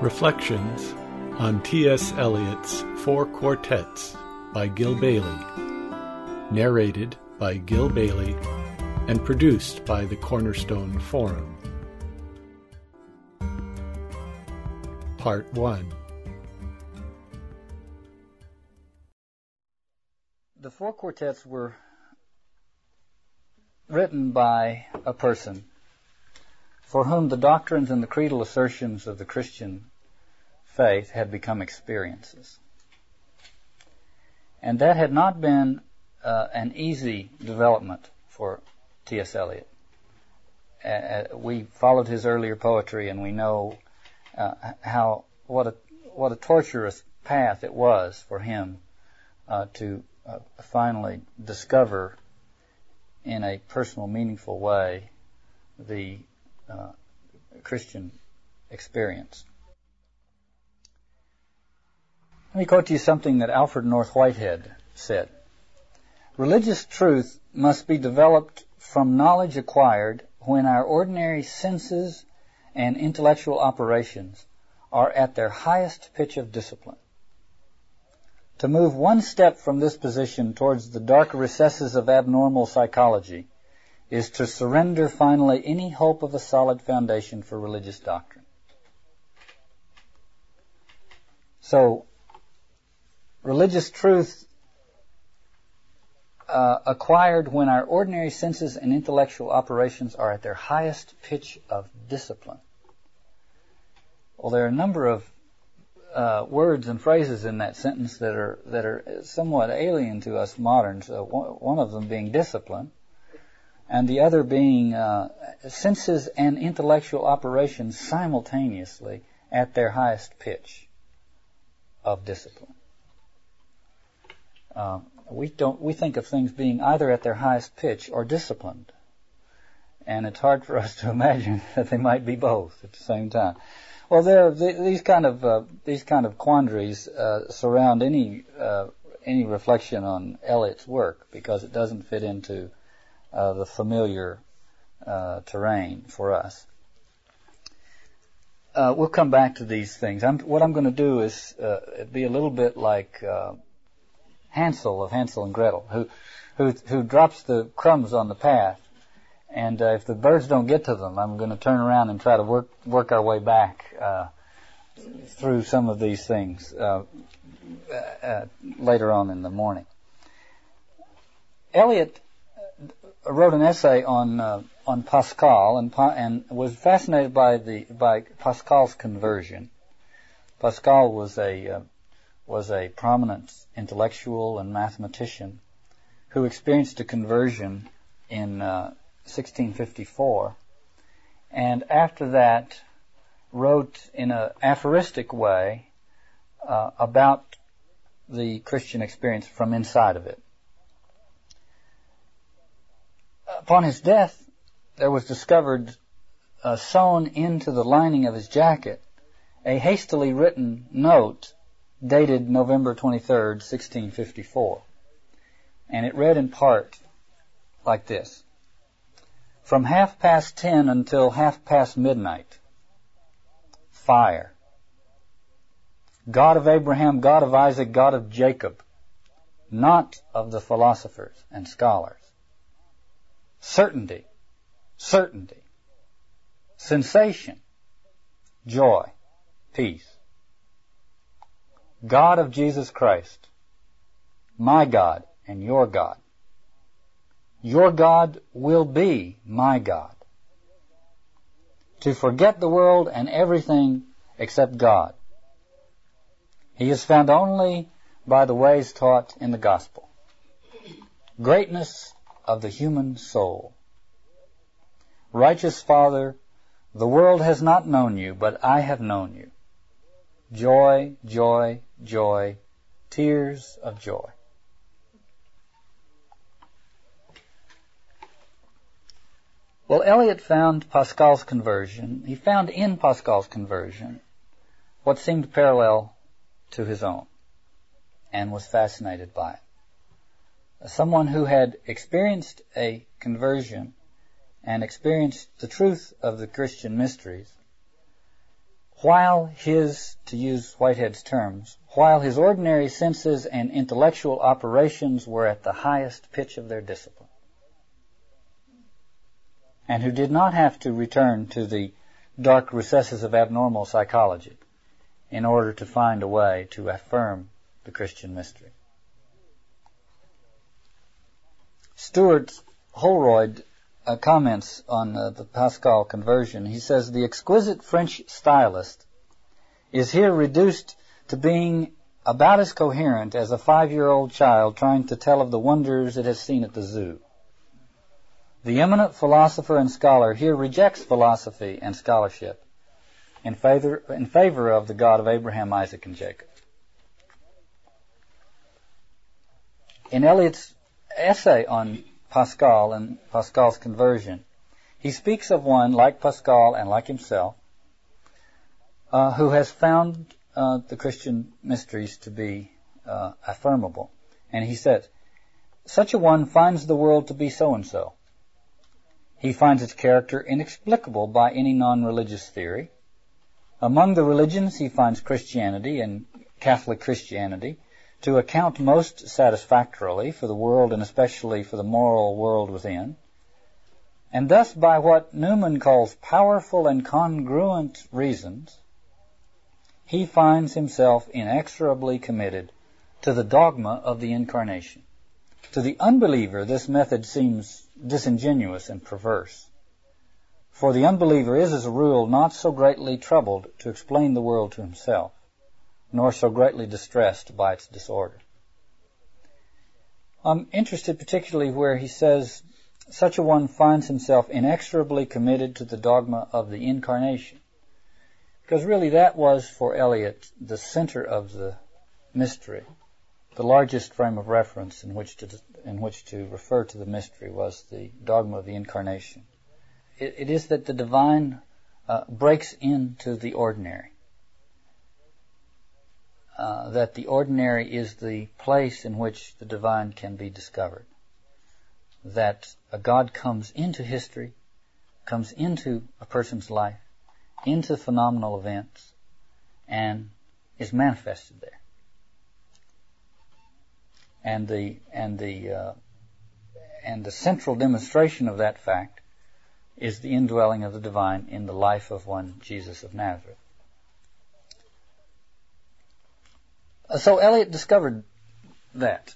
Reflections on T.S. Eliot's Four Quartets by Gil Bailie. Narrated by Gil Bailie and produced by the Cornerstone Forum. Part 1 The four quartets were written by a person for whom the doctrines and the creedal assertions of the Christian faith had become experiences. And that had not been uh, an easy development for T.S. Eliot. Uh, uh, we followed his earlier poetry, and we know uh, how what a what a torturous path it was for him uh, to uh, finally discover in a personal, meaningful way the Christian experience. Let me quote to you something that Alfred North Whitehead said. Religious truth must be developed from knowledge acquired when our ordinary senses and intellectual operations are at their highest pitch of discipline. To move one step from this position towards the dark recesses of abnormal psychology is to surrender finally any hope of a solid foundation for religious doctrine. So, religious truth uh, acquired when our ordinary senses and intellectual operations are at their highest pitch of discipline. Well, there are a number of uh, words and phrases in that sentence that are that are somewhat alien to us moderns. Uh, one, of them being discipline, and the other being uh, senses and intellectual operations simultaneously at their highest pitch of discipline. Uh, we don't we think of things being either at their highest pitch or disciplined, and it's hard for us to imagine that they might be both at the same time. Well, there these kind of uh, these kind of quandaries uh, surround any uh, any reflection on Eliot's work because it doesn't fit into uh, the familiar uh, terrain for us. Uh, we'll come back to these things. I'm, what I'm going to do is uh, be a little bit like uh, Hansel of Hansel and Gretel, who, who, who drops the crumbs on the path, and uh, if the birds don't get to them, I'm going to turn around and try to work work our way back uh, through some of these things uh, uh, later on in the morning. Eliot wrote an essay on uh, on Pascal and and was fascinated by the by Pascal's conversion. Pascal was a uh, was a prominent intellectual and mathematician who experienced a conversion in uh, 1654, and after that wrote in an aphoristic way uh, about the Christian experience from inside of it. Upon his death, there was discovered uh, sewn into the lining of his jacket a hastily written note dated November 23, 1654. And it read in part like this. From half past ten until half past midnight, fire. God of Abraham, God of Isaac, God of Jacob, not of the philosophers and scholars. Certainty, certainty, sensation, joy, peace. God of Jesus Christ, my God and your God. Your God will be my God. To forget the world and everything except God. He is found only by the ways taught in the gospel. Greatness of the human soul. Righteous Father, the world has not known you, but I have known you. Joy, joy, joy, tears of joy. Well, Eliot found Pascal's conversion, he found in Pascal's conversion what seemed parallel to his own and was fascinated by it someone who had experienced a conversion and experienced the truth of the Christian mysteries, while his, to use Whitehead's terms, while his ordinary senses and intellectual operations were at the highest pitch of their discipline, and who did not have to return to the dark recesses of abnormal psychology in order to find a way to affirm the Christian mystery. Stuart Holroyd uh, comments on uh, the Pascal conversion. He says the exquisite French stylist is here reduced to being about as coherent as a five-year-old child trying to tell of the wonders it has seen at the zoo. The eminent philosopher and scholar here rejects philosophy and scholarship in favor, in favor of the God of Abraham, Isaac, and Jacob. In Eliot's essay on Pascal and Pascal's conversion, he speaks of one like Pascal and like himself uh, who has found uh, the Christian mysteries to be uh, affirmable. And he says, such a one finds the world to be so and so. He finds its character inexplicable by any non-religious theory. Among the religions, he finds Christianity and Catholic Christianity to account most satisfactorily for the world and especially for the moral world within. And thus, by what Newman calls powerful and congruent reasons, he finds himself inexorably committed to the dogma of the incarnation. To the unbeliever, this method seems disingenuous and perverse. For the unbeliever is, as a rule, not so greatly troubled to explain the world to himself, nor so greatly distressed by its disorder. I'm interested particularly where he says, such a one finds himself inexorably committed to the dogma of the incarnation. Because really that was for Eliot the center of the mystery. The largest frame of reference in which to, in which to refer to the mystery was the dogma of the incarnation. it, it is that the divine uh, breaks into the ordinary. Uh, that the ordinary is the place in which the divine can be discovered. That a God comes into history, comes into a person's life, into phenomenal events and is manifested there. And the and the uh, and the central demonstration of that fact is the indwelling of the divine in the life of one Jesus of Nazareth. So Eliot discovered that.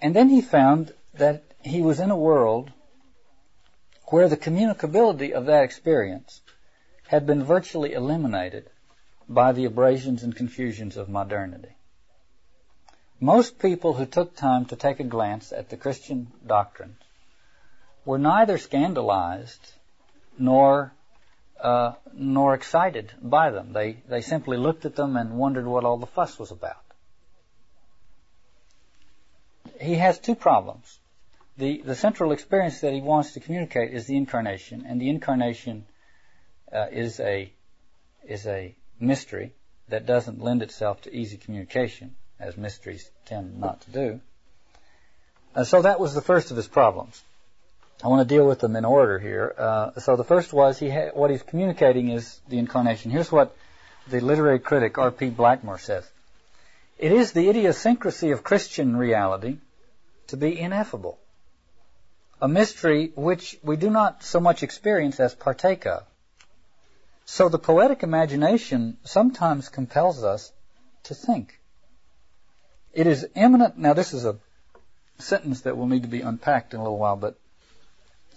And then he found that he was in a world where the communicability of that experience had been virtually eliminated by the abrasions and confusions of modernity. Most people who took time to take a glance at the Christian doctrines were neither scandalized nor uh, nor excited by them. They they simply looked at them and wondered what all the fuss was about. He has two problems the, the central experience that he wants to communicate is the incarnation, and the incarnation uh, is a is a mystery that doesn't lend itself to easy communication, as mysteries tend not to do. Uh, so that was the first of his problems. I want to deal with them in order here. Uh, so the first was he ha- what he's communicating is the incarnation. Here's what the literary critic R.P. Blackmur says: It is the idiosyncrasy of Christian reality to be ineffable a mystery which we do not so much experience as partake of. So the poetic imagination sometimes compels us to think. It is eminent, now this is a sentence that will need to be unpacked in a little while, but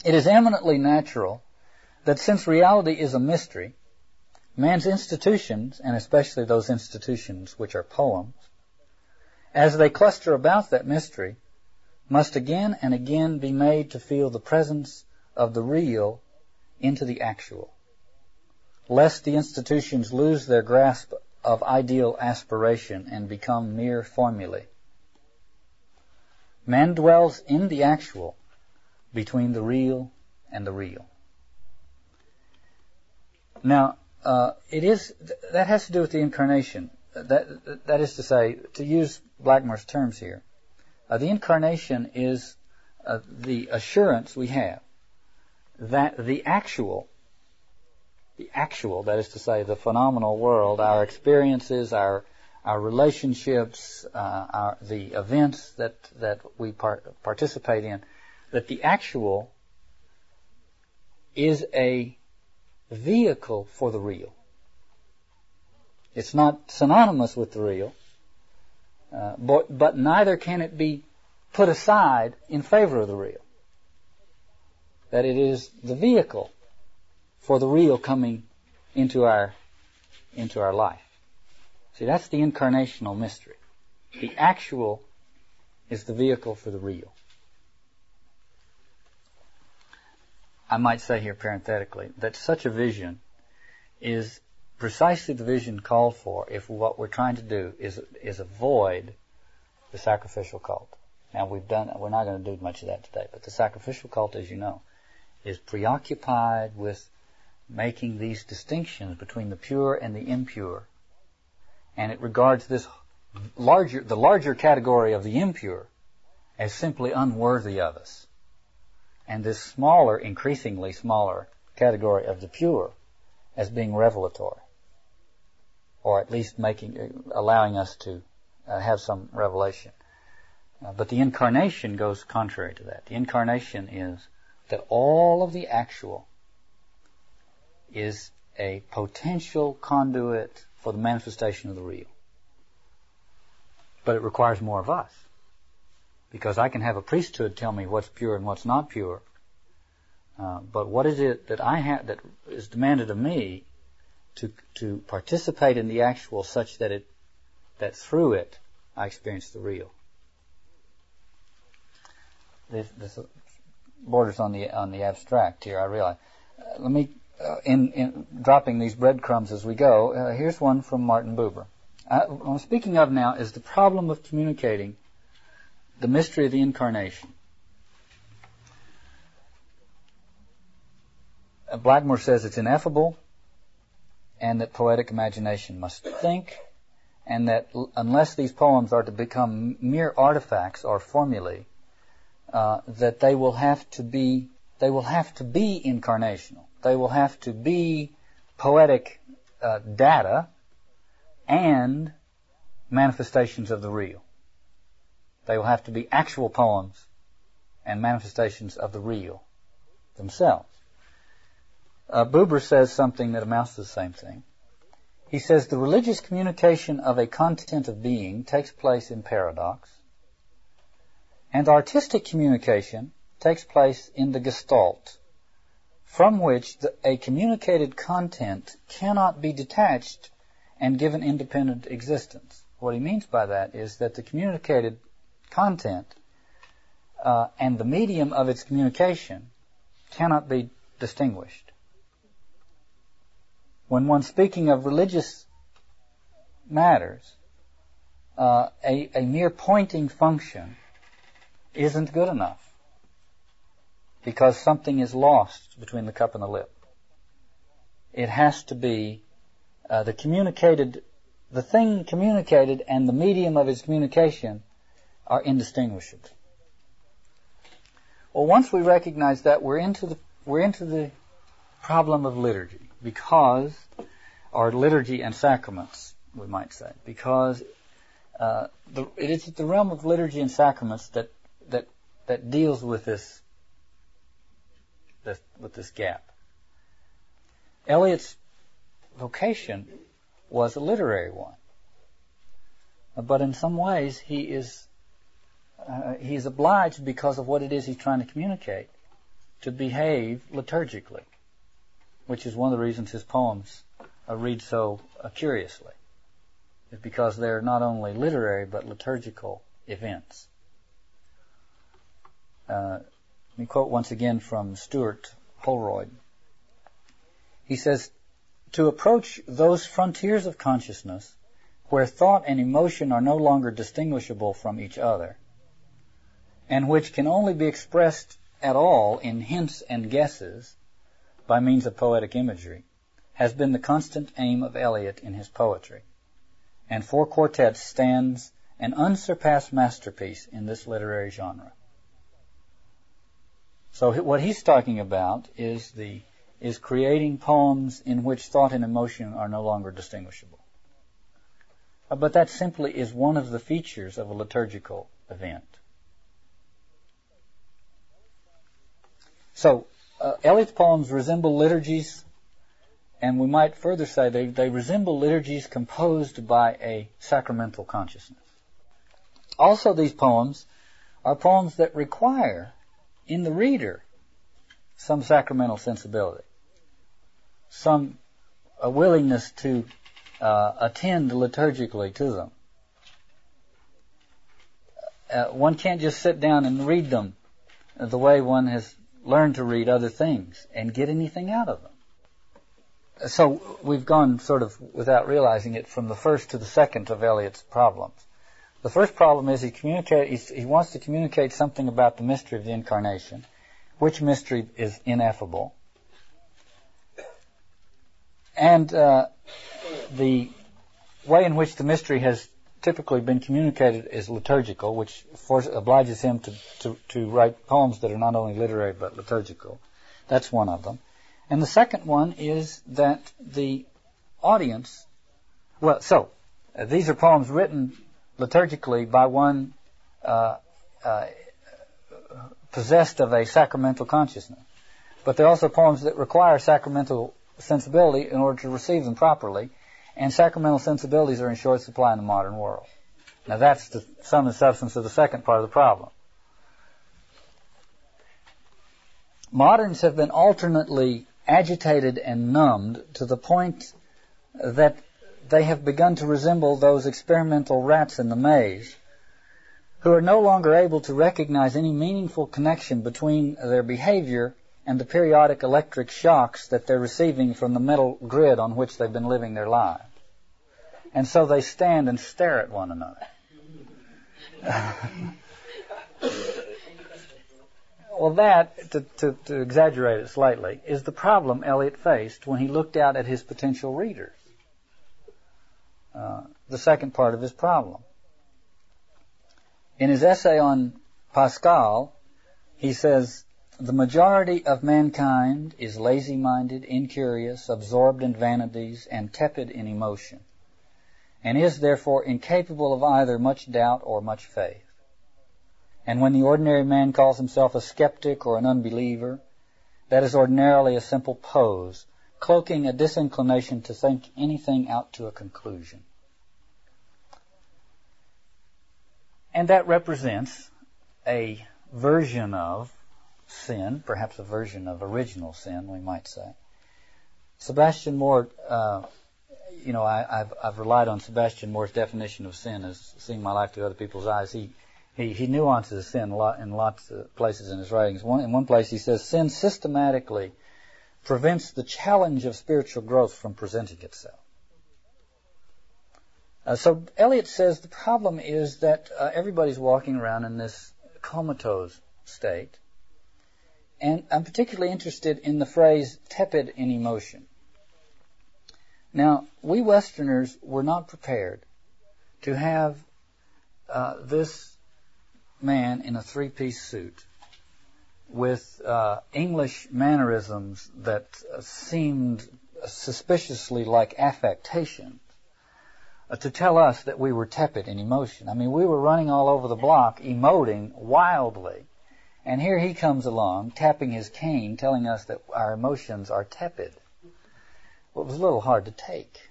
it is eminently natural that since reality is a mystery, man's institutions, and especially those institutions which are poems, as they cluster about that mystery, must again and again be made to feel the presence of the real into the actual, lest the institutions lose their grasp of ideal aspiration and become mere formulae. Man dwells in the actual between the real and the real. Now, uh, it is that has to do with the incarnation. That that is to say, to use Blackmur's terms here, uh, the incarnation is uh, the assurance we have that the actual, the actual, that is to say, the phenomenal world, our experiences, our our relationships, uh, our, the events that that we part, participate in, that the actual is a vehicle for the real. It's not synonymous with the real, uh, but, but neither can it be put aside in favor of the real. That it is the vehicle for the real coming into our into our life. See, that's the incarnational mystery. The actual is the vehicle for the real. I might say here parenthetically that such a vision is precisely the vision called for if what we're trying to do is is avoid the sacrificial cult. Now we've done we're not going to do much of that today, but the sacrificial cult, as you know, is preoccupied with making these distinctions between the pure and the impure. And it regards this larger the larger category of the impure as simply unworthy of us and this smaller, increasingly smaller category of the pure as being revelatory, or at least making, allowing us to uh, have some revelation. Uh, but the incarnation goes contrary to that. The incarnation is that all of the actual is a potential conduit for the manifestation of the real. But it requires more of us because I can have a priesthood tell me what's pure and what's not pure. Uh, but what is it that I have that is demanded of me to to participate in the actual, such that it that through it I experience the real. This, this borders on the on the abstract here. I realize. Uh, let me uh, in in dropping these breadcrumbs as we go. Uh, here's one from Martin Buber. I, what I'm speaking of now is the problem of communicating the mystery of the incarnation. Uh, Blackmur says it's ineffable and that poetic imagination must think and that l- unless these poems are to become mere artifacts or formulae, uh, that they will have to be they will have to be incarnational. They will have to be poetic uh, data and manifestations of the real. They will have to be actual poems and manifestations of the real themselves. Uh, Buber says something that amounts to the same thing. He says the religious communication of a content of being takes place in paradox, and artistic communication takes place in the gestalt, from which the, a communicated content cannot be detached and given independent existence. What he means by that is that the communicated content uh, and the medium of its communication cannot be distinguished. When one's speaking of religious matters, uh, a, a mere pointing function isn't good enough because something is lost between the cup and the lip. It has to be uh, the communicated, the thing communicated and the medium of its communication are indistinguishable. Well, once we recognize that, we're into the we're into the problem of liturgy because, our liturgy and sacraments, we might say, because uh, the, it is the realm of liturgy and sacraments that that that deals with this, this with this gap. Eliot's vocation was a literary one, but in some ways he is uh, he's obliged because of what it is he's trying to communicate to behave liturgically, which is one of the reasons his poems read so uh, curiously. Is because they're not only literary but liturgical events. Uh, let me quote once again from Stuart Holroyd. He says, To approach those frontiers of consciousness where thought and emotion are no longer distinguishable from each other, and which can only be expressed at all in hints and guesses by means of poetic imagery, has been the constant aim of Eliot in his poetry. And Four Quartets stands an unsurpassed masterpiece in this literary genre. So what he's talking about is the is creating poems in which thought and emotion are no longer distinguishable. Uh, but that simply is one of the features of a liturgical event. So uh, Eliot's poems resemble liturgies, and we might further say they, they resemble liturgies composed by a sacramental consciousness. Also, these poems are poems that require in the reader some sacramental sensibility, some a willingness to uh, attend liturgically to them. Uh, one can't just sit down and read them the way one has learned to read other things and get anything out of them. So we've gone sort of without realizing it from the first to the second of Eliot's problems. The first problem is he communicate he wants to communicate something about the mystery of the incarnation, which mystery is ineffable, and uh, the way in which the mystery has typically been communicated is liturgical, which force, obliges him to, to, to write poems that are not only literary but liturgical. That's one of them. And the second one is that the audience, well, so uh, these are poems written liturgically by one uh, uh, possessed of a sacramental consciousness. But they're also poems that require sacramental sensibility in order to receive them properly, and sacramental sensibilities are in short supply in the modern world. Now that's the sum and substance of the second part of the problem. Moderns have been alternately agitated and numbed to the point that they have begun to resemble those experimental rats in the maze who are no longer able to recognize any meaningful connection between their behavior and the periodic electric shocks that they're receiving from the metal grid on which they've been living their lives. And so they stand and stare at one another. well, that, to, to, to, exaggerate it slightly, is the problem Eliot faced when he looked out at his potential readers. Uh, the second part of his problem. In his essay on Pascal, he says, the majority of mankind is lazy-minded, incurious, absorbed in vanities, and tepid in emotion, and is therefore incapable of either much doubt or much faith. And when the ordinary man calls himself a skeptic or an unbeliever, that is ordinarily a simple pose, cloaking a disinclination to think anything out to a conclusion. And that represents a version of sin, perhaps a version of original sin, we might say. Sebastian Moore, uh, you know, I, have I've relied on Sebastian Moore's definition of sin as seeing my life through other people's eyes. He he, he nuances sin a lot in lots of places in his writings. One, in one place, he says sin systematically prevents the challenge of spiritual growth from presenting itself. Uh, so Eliot says the problem is that uh, everybody's walking around in this comatose state, and I'm particularly interested in the phrase tepid in emotion. Now, we Westerners were not prepared to have uh, this man in a three-piece suit with uh, English mannerisms that uh, seemed suspiciously like affectation uh, to tell us that we were tepid in emotion. I mean, we were running all over the block, emoting wildly. And here he comes along, tapping his cane, telling us that our emotions are tepid. Well, it was a little hard to take.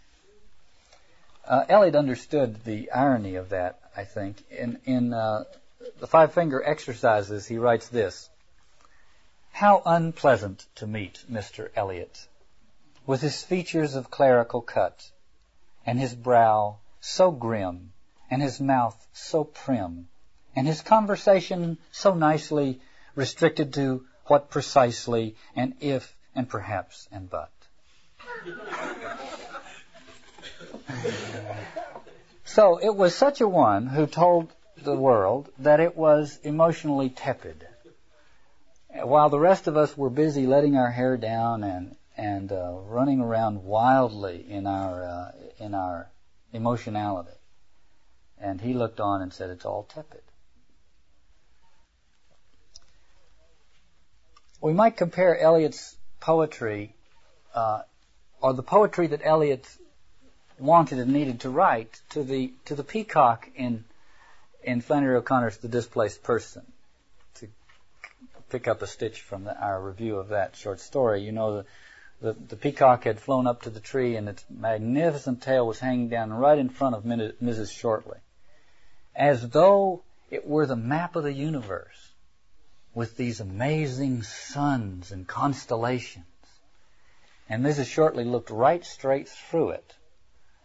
Uh, Eliot understood the irony of that, I think. In, in uh, the Five Finger Exercises, he writes this How unpleasant to meet Mr. Eliot, with his features of clerical cut, and his brow so grim, and his mouth so prim, and his conversation so nicely restricted to what precisely, and if, and perhaps, and but. So it was such a one who told the world that it was emotionally tepid. While the rest of us were busy letting our hair down and and uh, running around wildly in our uh, in our emotionality, and he looked on and said, "It's all tepid." we might compare Eliot's poetry, uh, or the poetry that Eliot wanted and needed to write, to the to the peacock in in Flannery O'Connor's *The Displaced Person*. To pick up a stitch from the, our review of that short story, you know the, the the peacock had flown up to the tree and its magnificent tail was hanging down right in front of Mrs. Shortley, as though it were the map of the universe with these amazing suns and constellations. And Mrs. Shortley looked right straight through it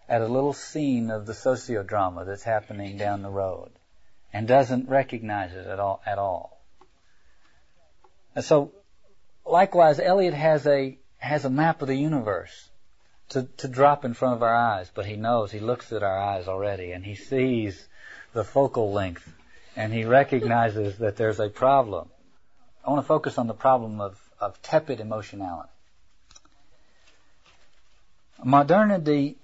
at a little scene of the sociodrama that's happening down the road and doesn't recognize it at all at all. And so likewise Eliot has a has a map of the universe to, to drop in front of our eyes, but he knows he looks at our eyes already and he sees the focal length and he recognizes that there's a problem. I want to focus on the problem of, of tepid emotionality. Modernity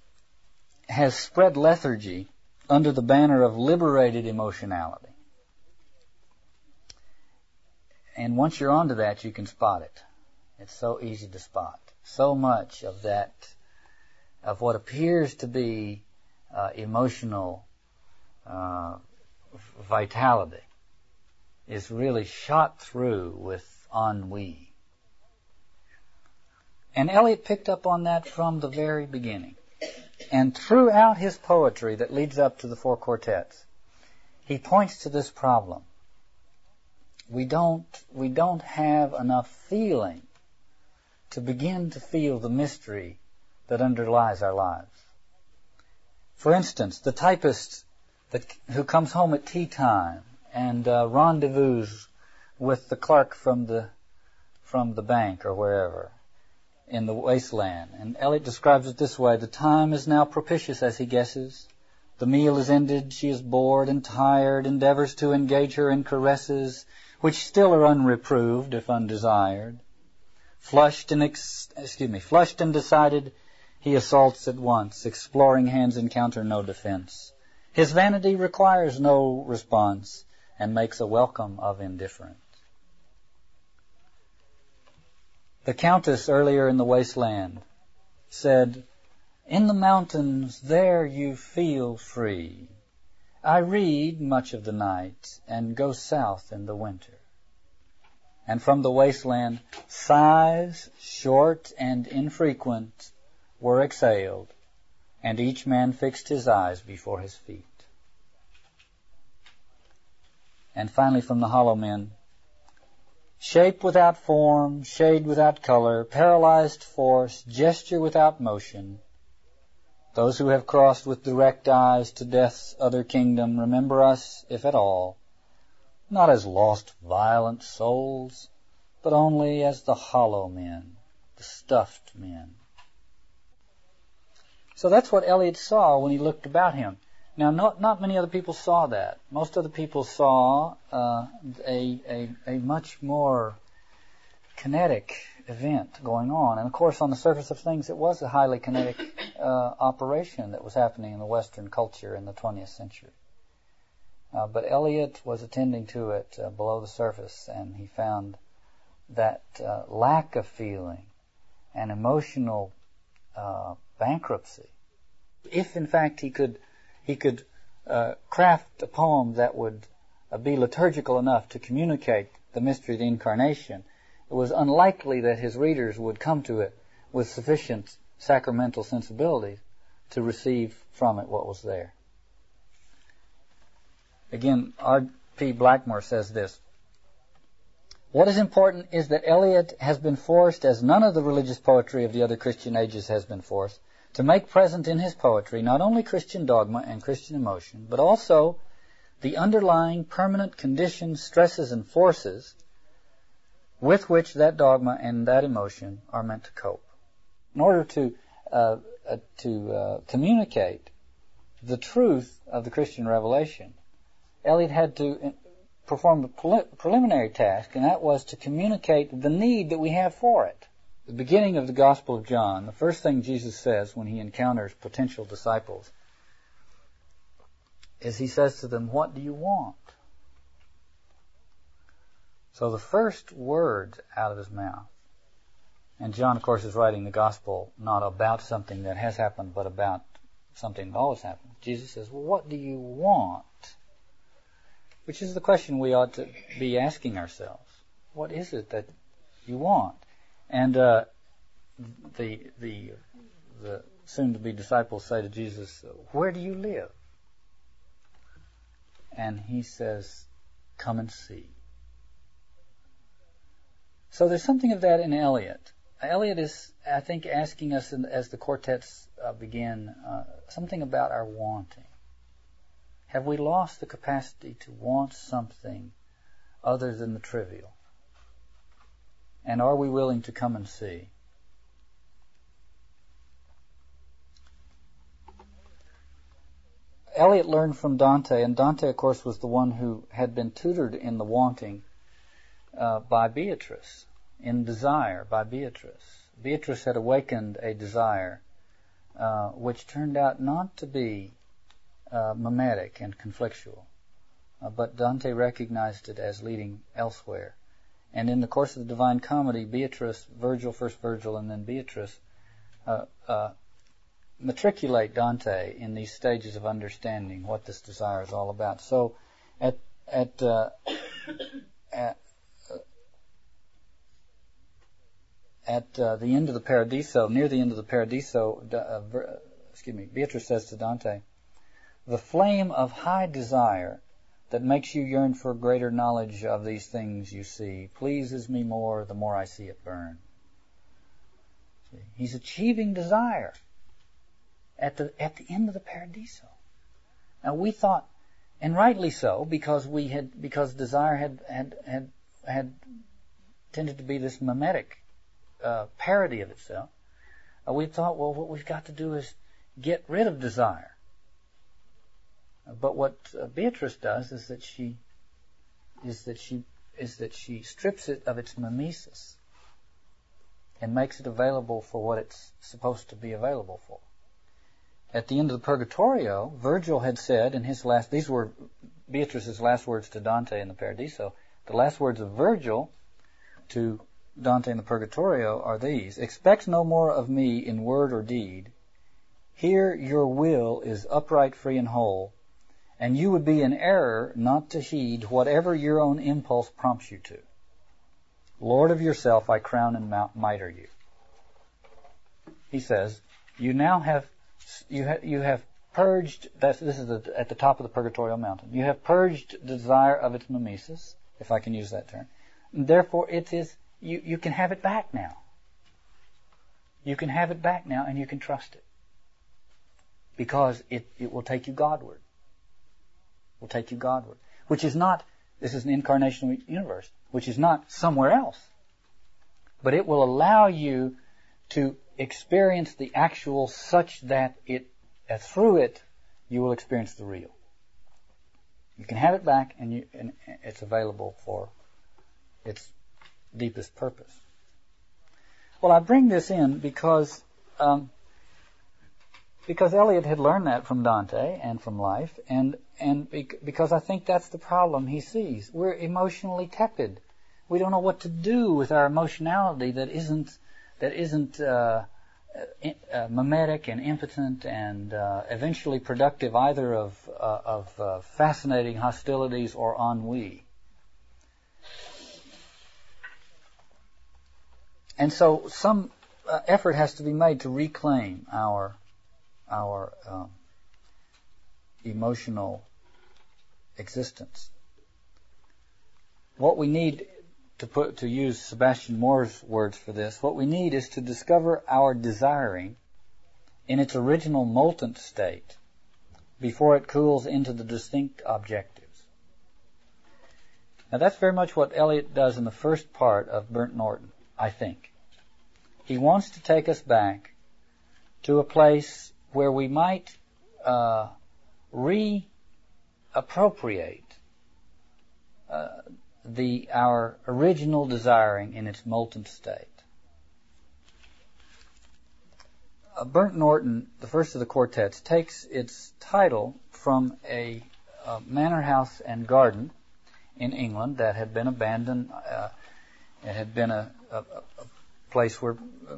has spread lethargy under the banner of liberated emotionality. And once you're onto that, you can spot it. It's so easy to spot. So much of that, of what appears to be uh, emotional uh, vitality, is really shot through with ennui. And Eliot picked up on that from the very beginning. And throughout his poetry that leads up to the four quartets, he points to this problem. We don't, we don't have enough feeling to begin to feel the mystery that underlies our lives. For instance, the typist that, who comes home at tea time and uh, rendezvous with the clerk from the from the bank or wherever in the wasteland. And Eliot describes it this way: the time is now propitious, as he guesses. The meal is ended. She is bored and tired. Endeavors to engage her in caresses, which still are unreproved if undesired. Flushed and ex- excuse me, flushed and decided, he assaults at once. Exploring hands encounter no defense. His vanity requires no response and makes a welcome of indifference. The Countess earlier in the wasteland said, In the mountains there you feel free. I read much of the night and go south in the winter. And from the wasteland, sighs, short and infrequent, were exhaled, and each man fixed his eyes before his feet. And finally from the hollow men, shape without form, shade without color, paralyzed force, gesture without motion. Those who have crossed with direct eyes to death's other kingdom remember us, if at all, not as lost violent souls, but only as the hollow men, the stuffed men. So that's what Eliot saw when he looked about him. Now, not, not many other people saw that. Most other people saw uh, a, a, a much more kinetic event going on. And of course, on the surface of things, it was a highly kinetic uh, operation that was happening in the Western culture in the 20th century. Uh, but Eliot was attending to it uh, below the surface, and he found that uh, lack of feeling and emotional uh, bankruptcy. If in fact he could he could uh, craft a poem that would uh, be liturgical enough to communicate the mystery of the incarnation, it was unlikely that his readers would come to it with sufficient sacramental sensibilities to receive from it what was there. Again, R.P. Blackmur says this. What is important is that Eliot has been forced, as none of the religious poetry of the other Christian ages has been forced, to make present in his poetry not only Christian dogma and Christian emotion, but also the underlying permanent conditions, stresses, and forces with which that dogma and that emotion are meant to cope. In order to uh, uh, to uh, communicate the truth of the Christian revelation, Eliot had to uh, perform a preliminary task, and that was to communicate the need that we have for it the beginning of the Gospel of John, the first thing Jesus says when he encounters potential disciples is he says to them, What do you want? So the first words out of his mouth, and John, of course, is writing the gospel not about something that has happened, but about something that always happened. Jesus says, Well, what do you want? Which is the question we ought to be asking ourselves. What is it that you want? And uh, the the the soon-to-be disciples say to Jesus, "Where do you live?" And he says, "Come and see." So there's something of that in Eliot. Eliot is, I think, asking us in, as the quartets uh, begin uh, something about our wanting. Have we lost the capacity to want something other than the trivial? And are we willing to come and see? Eliot learned from Dante, and Dante, of course, was the one who had been tutored in the wanting uh, by Beatrice, in desire by Beatrice. Beatrice had awakened a desire uh, which turned out not to be uh, mimetic and conflictual, uh, but Dante recognized it as leading elsewhere. And in the course of the Divine Comedy, Beatrice, Virgil, first Virgil, and then Beatrice, uh, uh, matriculate Dante in these stages of understanding what this desire is all about. So, at at, uh, at at uh, the end of the Paradiso, near the end of the Paradiso, uh, excuse me, Beatrice says to Dante, "The flame of high desire that makes you yearn for greater knowledge of these things you see pleases me more the more I see it burn." He's achieving desire at the at the end of the Paradiso. Now we thought, and rightly so, because we had because desire had had had had tended to be this mimetic uh, parody of itself, uh, we thought, well, what we've got to do is get rid of desire. But what uh, Beatrice does is that she is that she is that she strips it of its mimesis and makes it available for what it's supposed to be available for. At the end of the Purgatorio, Virgil had said in his last these were Beatrice's last words to Dante in the Paradiso. The last words of Virgil to Dante in the Purgatorio are these Expect no more of me in word or deed. Here your will is upright, free, and whole, and you would be in error not to heed whatever your own impulse prompts you to. Lord of yourself, I crown and mitre you. He says, you now have you, you have purged. That's, this is at the top of the purgatorial mountain. You have purged the desire of its mimesis, if I can use that term. And therefore, it is you, you can have it back now. You can have it back now and you can trust it. Because it, it will take you Godward. Will take you Godward. Which is not, this is an incarnational universe, which is not somewhere else. But it will allow you to experience the actual such that it, through it, you will experience the real. You can have it back and, you, and it's available for its deepest purpose. Well, I bring this in because um, because Eliot had learned that from Dante and from life, and and because I think that's the problem he sees. We're emotionally tepid. We don't know what to do with our emotionality that isn't that isn't uh, uh, mimetic and impotent and uh, eventually productive either of uh, of uh, fascinating hostilities or ennui. And so some uh, effort has to be made to reclaim our our um, emotional existence. What we need to put to use Sebastian Moore's words for this, what we need is to discover our desiring in its original molten state before it cools into the distinct objectives. Now that's very much what Eliot does in the first part of Burnt Norton. I think. He wants to take us back to a place where we might uh, reappropriate uh, the our original desiring in its molten state. Uh, Burnt Norton, the first of the quartets, takes its title from a, a manor house and garden in England that had been abandoned. Uh, it had been a, a, a place where uh,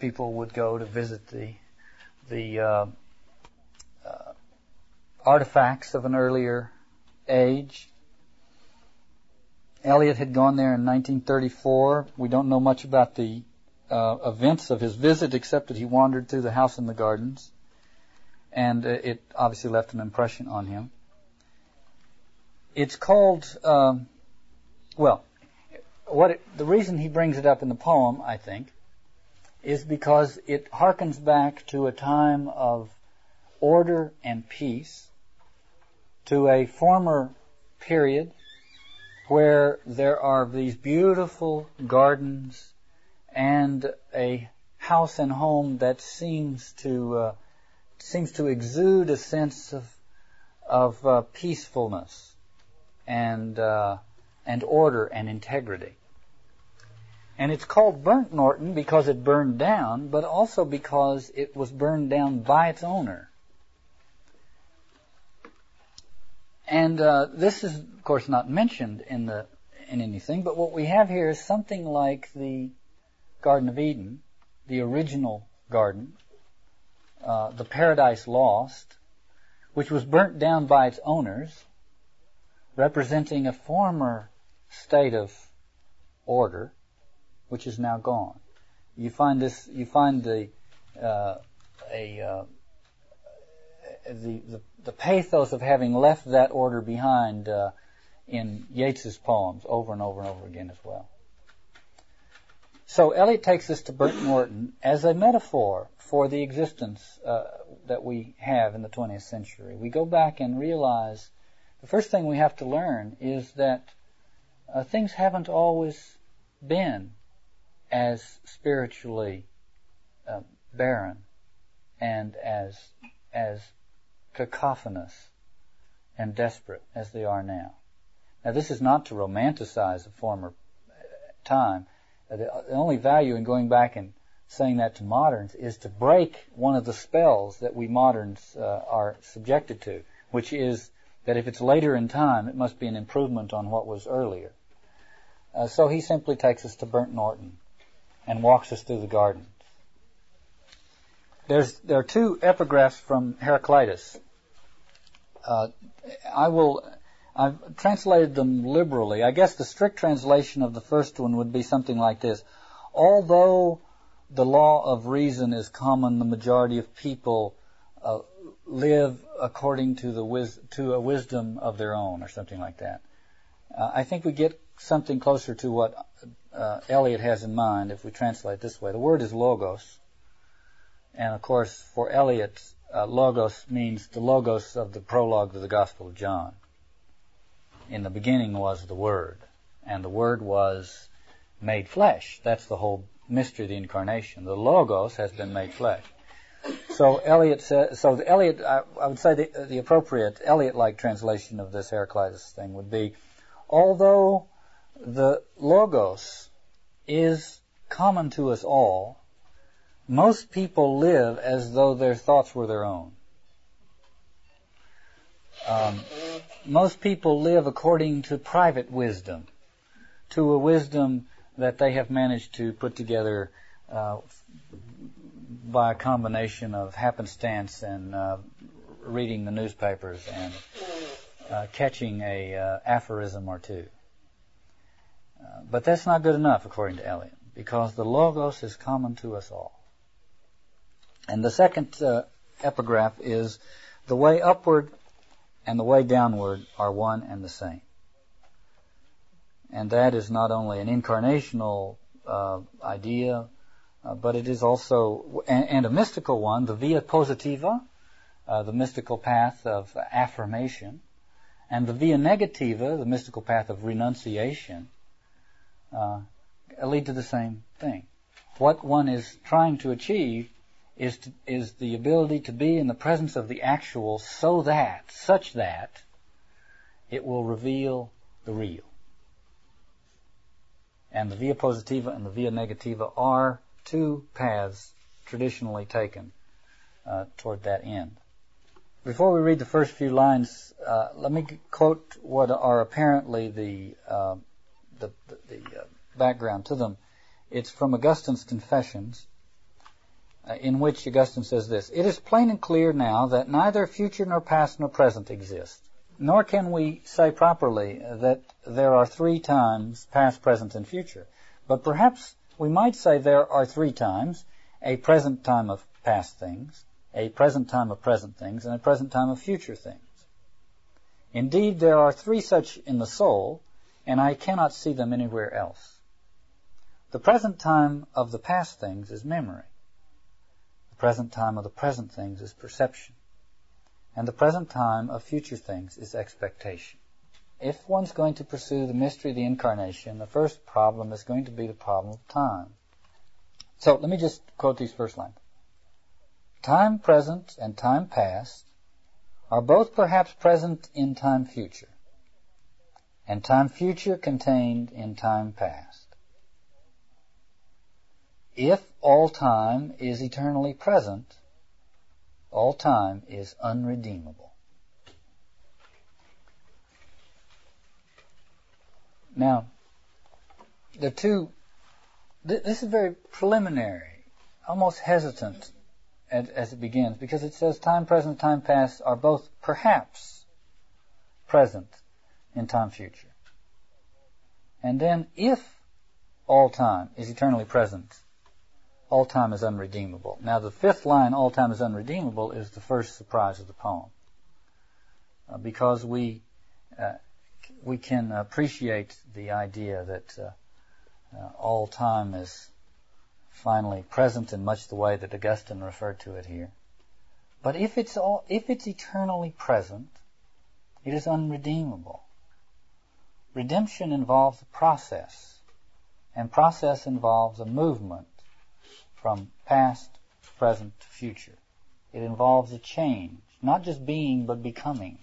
people would go to visit the the uh, uh, artifacts of an earlier age. Eliot had gone there in 1934. We don't know much about the uh, events of his visit except that he wandered through the house and the gardens, and uh, it obviously left an impression on him. It's called, um, well, what it, the reason he brings it up in the poem, I think, is because it harkens back to a time of order and peace, to a former period where there are these beautiful gardens and a house and home that seems to uh, seems to exude a sense of of uh, peacefulness and uh, and order and integrity. And it's called Burnt Norton because it burned down, but also because it was burned down by its owner. And uh, this is, of course, not mentioned in the in anything, but what we have here is something like the Garden of Eden, the original garden, uh, the Paradise Lost, which was burnt down by its owners, representing a former state of order, which is now gone. You find this. You find the uh, a uh, the, the, the pathos of having left that order behind uh, in Yeats's poems over and over and over again as well. So Eliot takes us to Burnt Norton as a metaphor for the existence uh, that we have in the 20th century. We go back and realize the first thing we have to learn is that uh, things haven't always been as spiritually uh, barren and as as cacophonous and desperate as they are now. Now, this is not to romanticize a former time. The only value in going back and saying that to moderns is to break one of the spells that we moderns uh, are subjected to, which is that if it's later in time, it must be an improvement on what was earlier. Uh, so he simply takes us to Burnt Norton and walks us through the garden. There's, there are two epigraphs from Heraclitus. Uh, I will, I've translated them liberally. I guess the strict translation of the first one would be something like this. Although the law of reason is common, the majority of people uh, live according to the wis- to a wisdom of their own, or something like that. Uh, I think we get something closer to what uh, Eliot has in mind if we translate this way. The word is logos, and of course, for Eliot, uh, logos means the logos of the prologue to the Gospel of John. In the beginning was the Word, and the Word was made flesh. That's the whole mystery of the incarnation. The logos has been made flesh. So Eliot says, so the Eliot, I, I would say the, the appropriate Eliot-like translation of this Heraclitus thing would be, although the logos is common to us all, most people live as though their thoughts were their own. Um, most people live according to private wisdom, to a wisdom that they have managed to put together uh, by a combination of happenstance and uh, reading the newspapers and uh, catching a uh, aphorism or two. Uh, but that's not good enough, according to Eliot, because the logos is common to us all. And the second uh, epigraph is the way upward and the way downward are one and the same. And that is not only an incarnational uh, idea, uh, but it is also, and, and, a mystical one, the via positiva, uh, the mystical path of affirmation, and the via negativa, the mystical path of renunciation, uh, lead to the same thing. What one is trying to achieve is to, is the ability to be in the presence of the actual, so that, such that, it will reveal the real. And the via positiva and the via negativa are two paths traditionally taken uh, toward that end. before we read the first few lines, uh, let me quote what are apparently the uh, the, the, the uh, background to them. It's from Augustine's Confessions, Uh, in which Augustine says this: "It is plain and clear now that neither future nor past nor present exist, nor can we say properly that there are three times past, present, and future. But perhaps we might say there are three times: a present time of past things." a present time of present things, and a present time of future things. Indeed, there are three such in the soul, and I cannot see them anywhere else. The present time of the past things is memory. Present time of the present things is perception. And the present time of future things is expectation. If one's going to pursue the mystery of the incarnation, the first problem is going to be the problem of time. So let me just quote these first lines. Time present and time past are both perhaps present in time future, and time future contained in time past. If all time is eternally present, all time is unredeemable. Now, the two, this is very preliminary, almost hesitant as it begins, because it says time present, time past are both perhaps present in time future. And then if all time is eternally present, all time is unredeemable. Now the fifth line, all time is unredeemable, is the first surprise of the poem. Uh, because we, uh, we can appreciate the idea that uh, uh all time is finally present in much the way that Augustine referred to it here. But if it's all, if it's eternally present, it is unredeemable. Redemption involves a process, and process involves a movement from past, present to future. It involves a change, not just being, but becoming.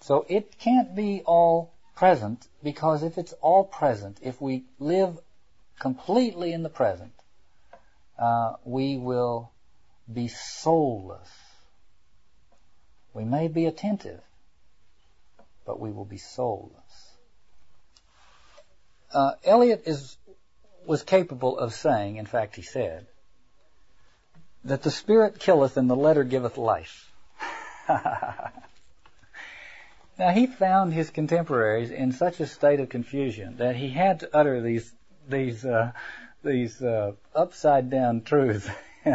So it can't be all present because if it's all present, if we live completely in the present, uh, we will be soulless. We may be attentive, but we will be soulless. Uh, Eliot is was capable of saying, in fact, he said, that the spirit killeth and the letter giveth life. now he found his contemporaries in such a state of confusion that he had to utter these these uh, these uh, upside down truths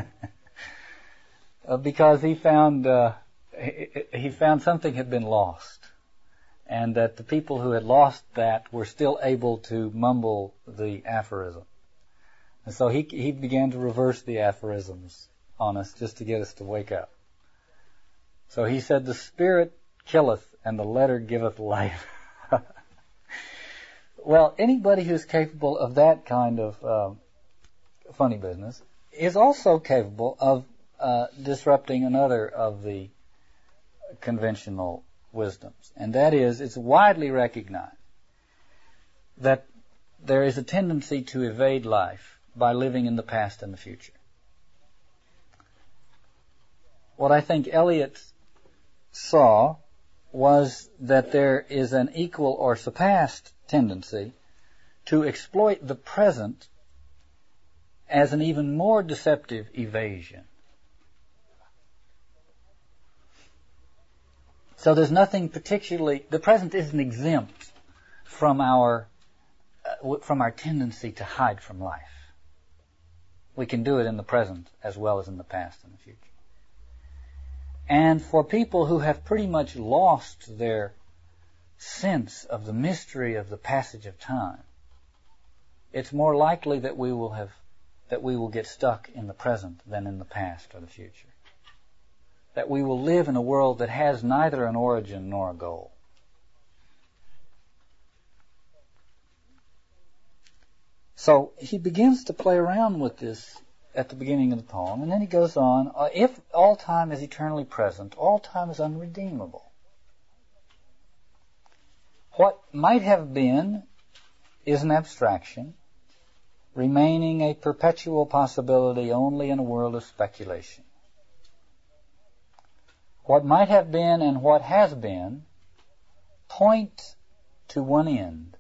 uh, because he found uh, he, he found something had been lost, and that the people who had lost that were still able to mumble the aphorism. And so he he began to reverse the aphorisms on us just to get us to wake up. So he said, "The spirit killeth, and the letter giveth life." Well, anybody who's capable of that kind of um, funny business is also capable of uh, disrupting another of the conventional wisdoms, and that is it's widely recognized that there is a tendency to evade life by living in the past and the future. What I think Eliot saw was that there is an equal or surpassed tendency to exploit the present as an even more deceptive evasion. So there's nothing particularly, the present isn't exempt from our, uh, from our tendency to hide from life. We can do it in the present as well as in the past and the future. And for people who have pretty much lost their sense of the mystery of the passage of time, it's more likely that we will have that we will get stuck in the present than in the past or the future. That we will live in a world that has neither an origin nor a goal. So he begins to play around with this at the beginning of the poem, and then he goes on, uh, if all time is eternally present, all time is unredeemable. What might have been is an abstraction, remaining a perpetual possibility only in a world of speculation. What might have been and what has been point to one end,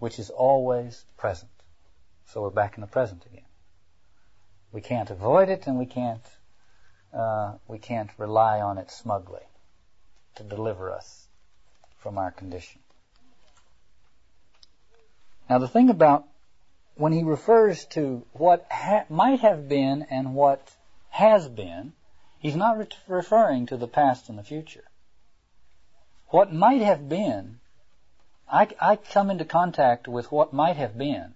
which is always present. So we're back in the present again. We can't avoid it, and we can't uh, we can't rely on it smugly to deliver us from our condition. Now, the thing about when he refers to what ha- might have been and what has been, he's not re- referring to the past and the future. What might have been, I, I come into contact with what might have been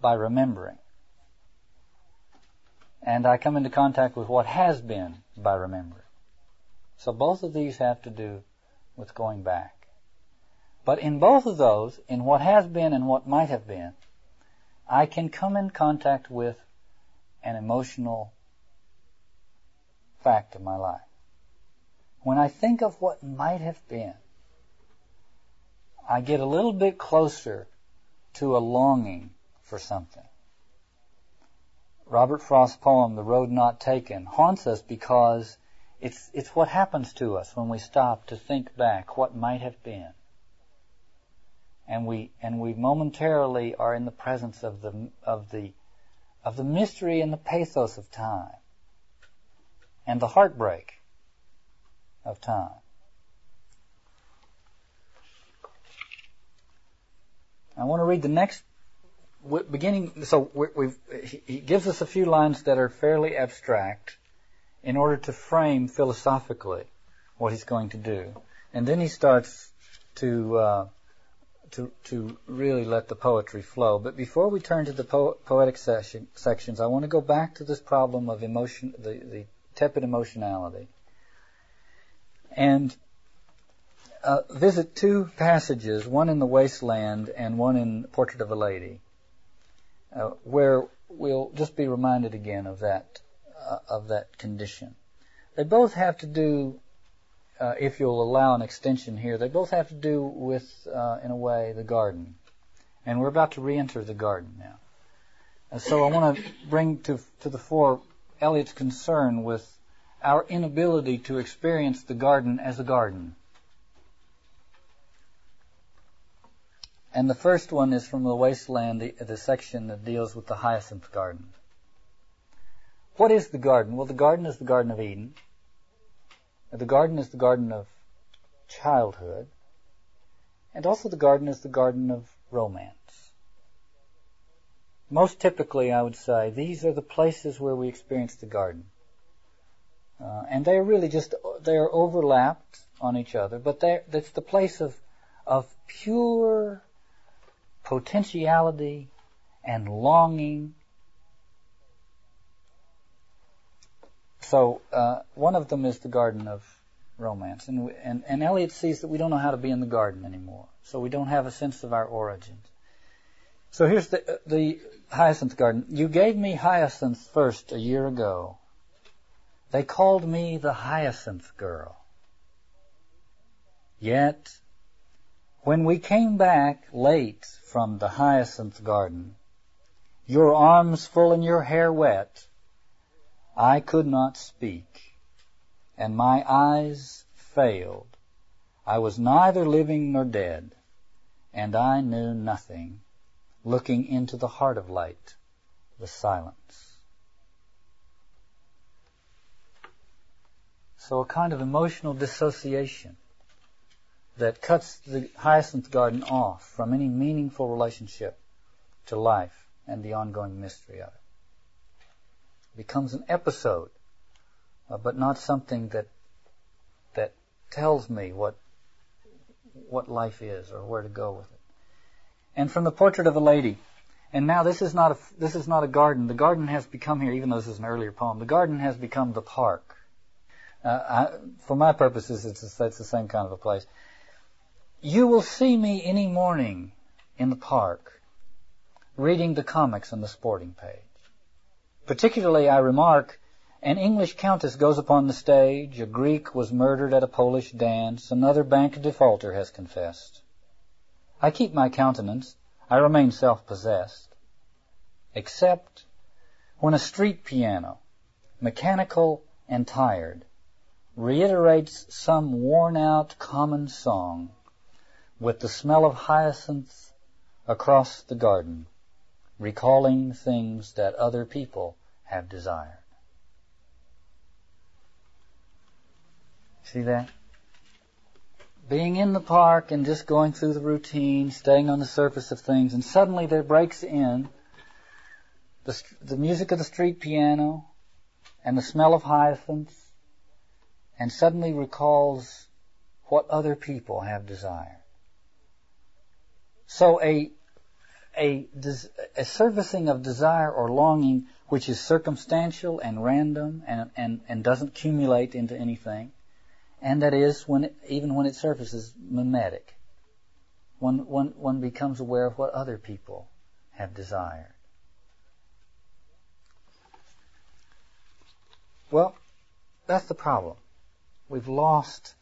by remembering. And I come into contact with what has been by remembering. So both of these have to do with going back. But in both of those, in what has been and what might have been, I can come in contact with an emotional fact of my life. When I think of what might have been, I get a little bit closer to a longing for something. Robert Frost's poem, The Road Not Taken, haunts us because it's, it's what happens to us when we stop to think back what might have been. And we, and we momentarily are in the presence of the, of the, of the mystery and the pathos of time and the heartbreak of time. I want to read the next beginning, so we he gives us a few lines that are fairly abstract in order to frame philosophically what he's going to do, and then he starts to uh, to to really let the poetry flow. But before we turn to the po- poetic section, sections, I want to go back to this problem of emotion, the, the tepid emotionality, and uh, visit two passages, one in the Wasteland and one in Portrait of a Lady uh, where we'll just be reminded again of that uh, of that condition. They both have to do, uh, if you'll allow an extension here, they both have to do with, uh, in a way, the garden. And we're about to re-enter the garden now. And so I want to bring to to the fore Eliot's concern with our inability to experience the garden as a garden. And the first one is from the wasteland, the, the section that deals with the hyacinth garden. What is the garden? Well, the garden is the Garden of Eden. The garden is the garden of childhood. And also the garden is the garden of romance. Most typically, I would say, these are the places where we experience the garden. Uh, and they are really just, they are overlapped on each other, but that's the place of, of pure potentiality and longing. So uh, one of them is the garden of romance, and, and and Eliot sees that we don't know how to be in the garden anymore, so we don't have a sense of our origins. So here's the uh, the hyacinth garden. You gave me hyacinths first a year ago. They called me the hyacinth girl. Yet when we came back late from the hyacinth garden, your arms full and your hair wet, I could not speak, and my eyes failed. I was neither living nor dead, and I knew nothing, looking into the heart of light, the silence. So a kind of emotional dissociation that cuts the hyacinth garden off from any meaningful relationship to life and the ongoing mystery of it. it becomes an episode, uh, but not something that that tells me what what life is or where to go with it. And from the portrait of a lady, and now this is not a this is not a garden. The garden has become here, even though this is an earlier poem. The garden has become the park. Uh, I, for my purposes, it's it's the same kind of a place. You will see me any morning in the park reading the comics on the sporting page. Particularly, I remark, an English countess goes upon the stage, a Greek was murdered at a Polish dance, another bank defaulter has confessed. I keep my countenance, I remain self-possessed, except when a street piano, mechanical and tired, reiterates some worn out common song with the smell of hyacinths across the garden, recalling things that other people have desired. See that? Being in the park and just going through the routine, staying on the surface of things, and suddenly there breaks in the, the music of the street piano and the smell of hyacinths, and suddenly recalls what other people have desired. So a, a, a servicing of desire or longing which is circumstantial and random and, and, and doesn't accumulate into anything, and that is when it, even when it surfaces mimetic. One, one, one becomes aware of what other people have desired. Well, that's the problem. We've lost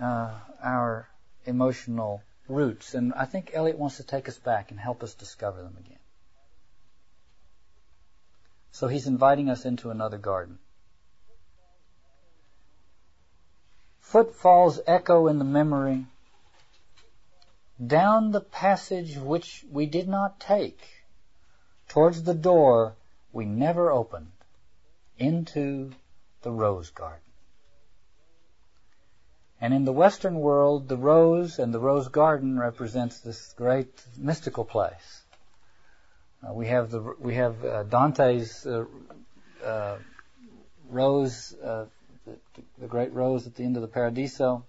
uh, our emotional roots, and I think Eliot wants to take us back and help us discover them again. So he's inviting us into another garden. Footfalls echo in the memory down the passage which we did not take, towards the door we never opened, into the rose garden. And in the Western world, the rose and the rose garden represents this great mystical place. Uh, we have the we have uh, Dante's uh, uh rose, uh, the, the, great rose at the end of the Paradiso.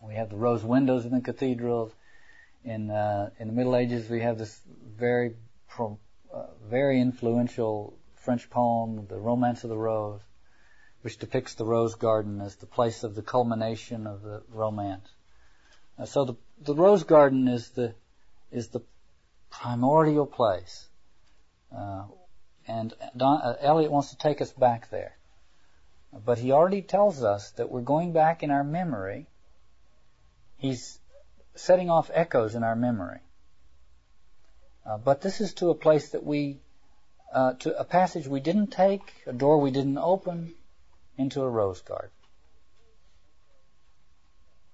We have the rose windows in the cathedrals. In uh, in the Middle Ages, we have this very pro, very influential French poem, The Romance of the Rose which depicts the rose garden as the place of the culmination of the romance. Uh, so the, the rose garden is the is the primordial place, uh, and Don, uh, Eliot wants to take us back there. But he already tells us that we're going back in our memory. He's setting off echoes in our memory. Uh, but this is to a place that we, uh, to a passage we didn't take, a door we didn't open, into a rose garden.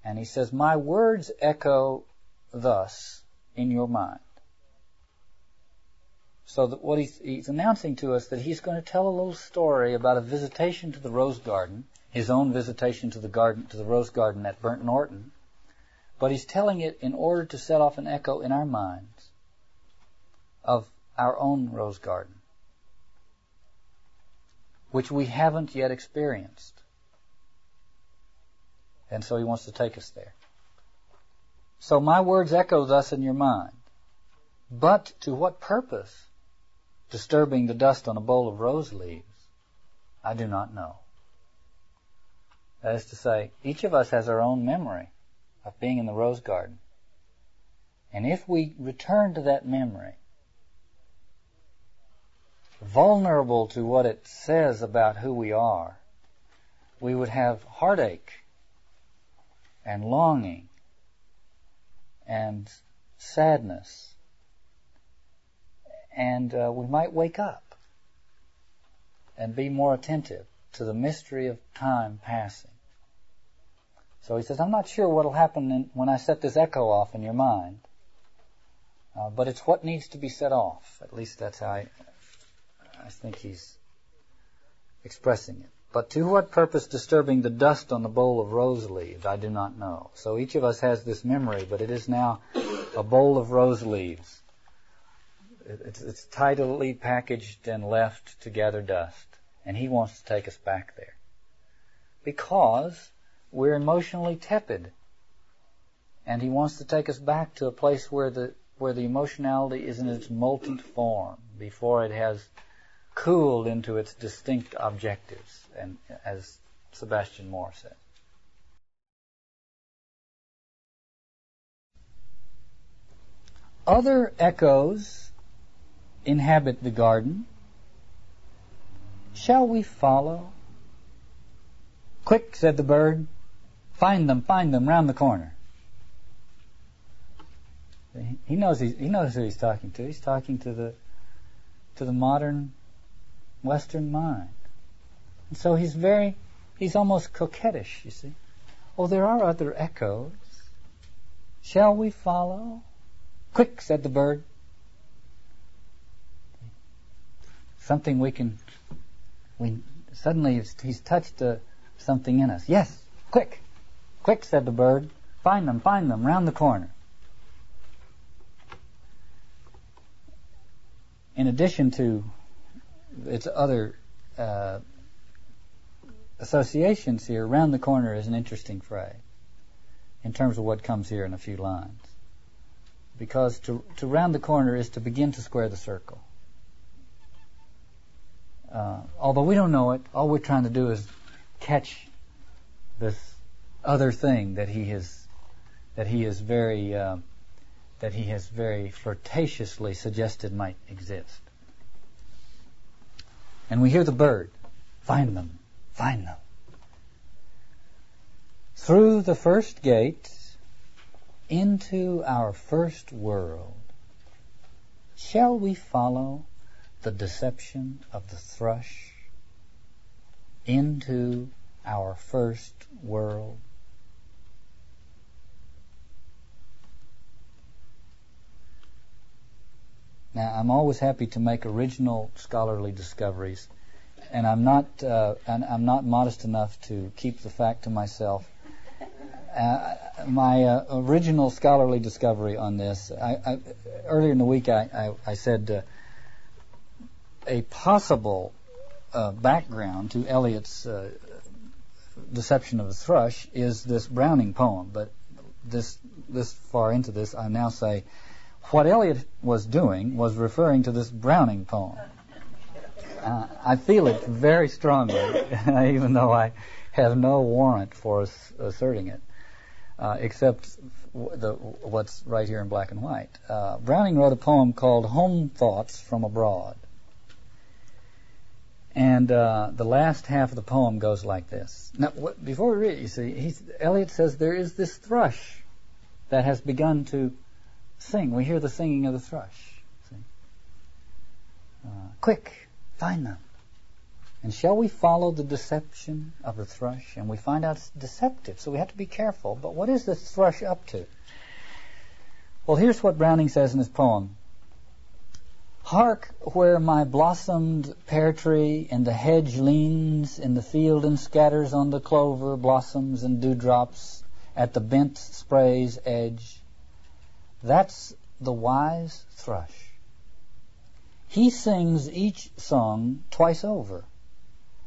And he says, My words echo thus in your mind. So that what he's, he's announcing to us that he's going to tell a little story about a visitation to the rose garden, his own visitation to the garden, to the rose garden at Burnt Norton. But he's telling it in order to set off an echo in our minds of our own rose garden which we haven't yet experienced. And so he wants to take us there. So my words echo thus in your mind. But to what purpose? Disturbing the dust on a bowl of rose leaves? I do not know. That is to say, each of us has our own memory of being in the rose garden. And if we return to that memory, vulnerable to what it says about who we are, we would have heartache and longing and sadness. And uh, we might wake up and be more attentive to the mystery of time passing. So he says, I'm not sure what will happen in, when I set this echo off in your mind, uh, but it's what needs to be set off. At least that's how I, I think he's expressing it. But to what purpose disturbing the dust on the bowl of rose leaves, I do not know. So each of us has this memory, but it is now a bowl of rose leaves. It's, it's tidily packaged and left to gather dust. And he wants to take us back there. Because we're emotionally tepid. And he wants to take us back to a place where the, where the emotionality is in its molten form, before it has cooled into its distinct objectives, and as Sebastian Moore said. Other echoes inhabit the garden. Shall we follow? Quick, said the bird. Find them, find them round the corner. He knows he knows who he's talking to. He's talking to the to the modern Western mind. And so he's very He's almost coquettish, you see. Oh, there are other echoes. Shall we follow? Quick, said the bird. Something we can, we suddenly he's touched uh, something in us. Yes, quick, quick, said the bird. Find them, find them, round the corner. In addition to its other uh, associations here, round the corner is an interesting phrase in terms of what comes here in a few lines. Because to, to round the corner is to begin to square the circle. Uh, although we don't know it, all we're trying to do is catch this other thing that he has that he is very uh, that he has very flirtatiously suggested might exist. And we hear the bird, find them, find them. Through the first gate into our first world, shall we follow the deception of the thrush into our first world? Now, I'm always happy to make original scholarly discoveries, and I'm not uh, and I'm not modest enough to keep the fact to myself. Uh, my uh, original scholarly discovery on this, I, I, earlier in the week, I, I said uh, a possible uh, background to Eliot's uh, deception of the thrush is this Browning poem, but this this far into this, I now say what Eliot was doing was referring to this Browning poem. Uh, I feel it very strongly, even though I have no warrant for asserting it, uh, except the, what's right here in black and white. Uh, Browning wrote a poem called Home Thoughts from Abroad. And uh, the last half of the poem goes like this. Now, before we read you see, Eliot says there is this thrush that has begun to sing. We hear the singing of the thrush. Uh, quick, find them. And shall we follow the deception of the thrush? And we find out it's deceptive, so we have to be careful. But what is the thrush up to? Well, here's what Browning says in his poem. Hark where my blossomed pear tree in the hedge leans in the field and scatters on the clover blossoms and dewdrops at the bent spray's edge. That's the wise thrush. He sings each song twice over,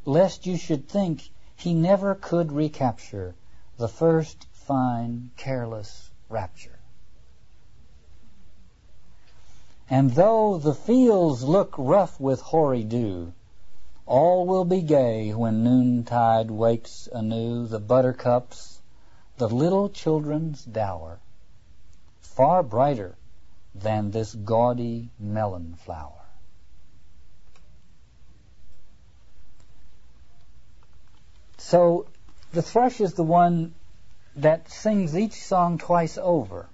lest you should think he never could recapture the first fine, careless rapture. And though the fields look rough with hoary dew, all will be gay when noontide wakes anew the buttercups, the little children's dower far brighter than this gaudy melon flower. So the thrush is the one that sings each song twice over,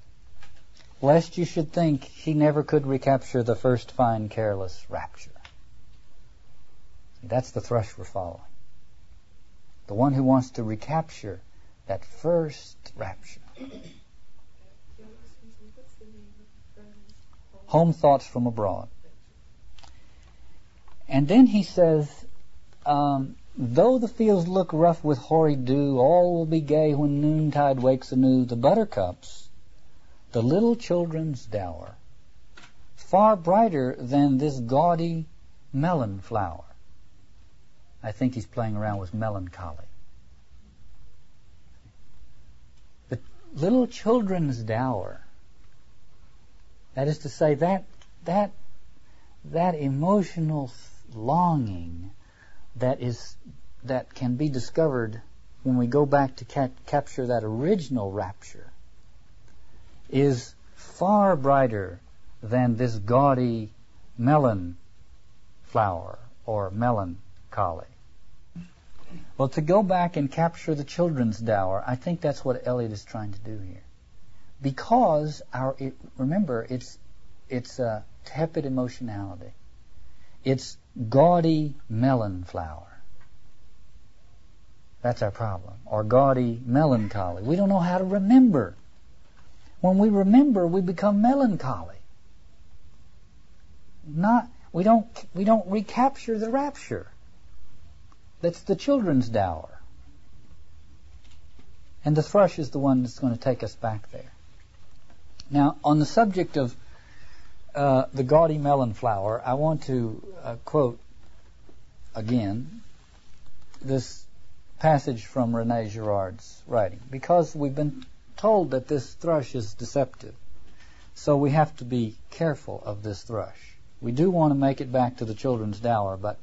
lest you should think he never could recapture the first fine, careless rapture. That's the thrush we're following. The one who wants to recapture that first rapture. Home Thoughts from Abroad. And then he says, um, Though the fields look rough with hoary dew, all will be gay when noontide wakes anew. The buttercups, the little children's dower, far brighter than this gaudy melon flower. I think he's playing around with melancholy. The little children's dower that is to say, that that that emotional longing that is that can be discovered when we go back to ca- capture that original rapture is far brighter than this gaudy melon flower or melancholy. Well, to go back and capture the children's dower, I think that's what Eliot is trying to do here because our it, remember it's it's a tepid emotionality. It's gaudy melon flower. That's our problem. Or gaudy melancholy. We don't know how to remember. When we remember, we become melancholy. Not we don't we don't recapture the rapture. That's the children's dower. And the thrush is the one that's going to take us back there. Now, on the subject of uh, the gaudy melon flower, I want to uh, quote again this passage from Rene Girard's writing, because we've been told that this thrush is deceptive. So we have to be careful of this thrush. We do want to make it back to the children's dower, but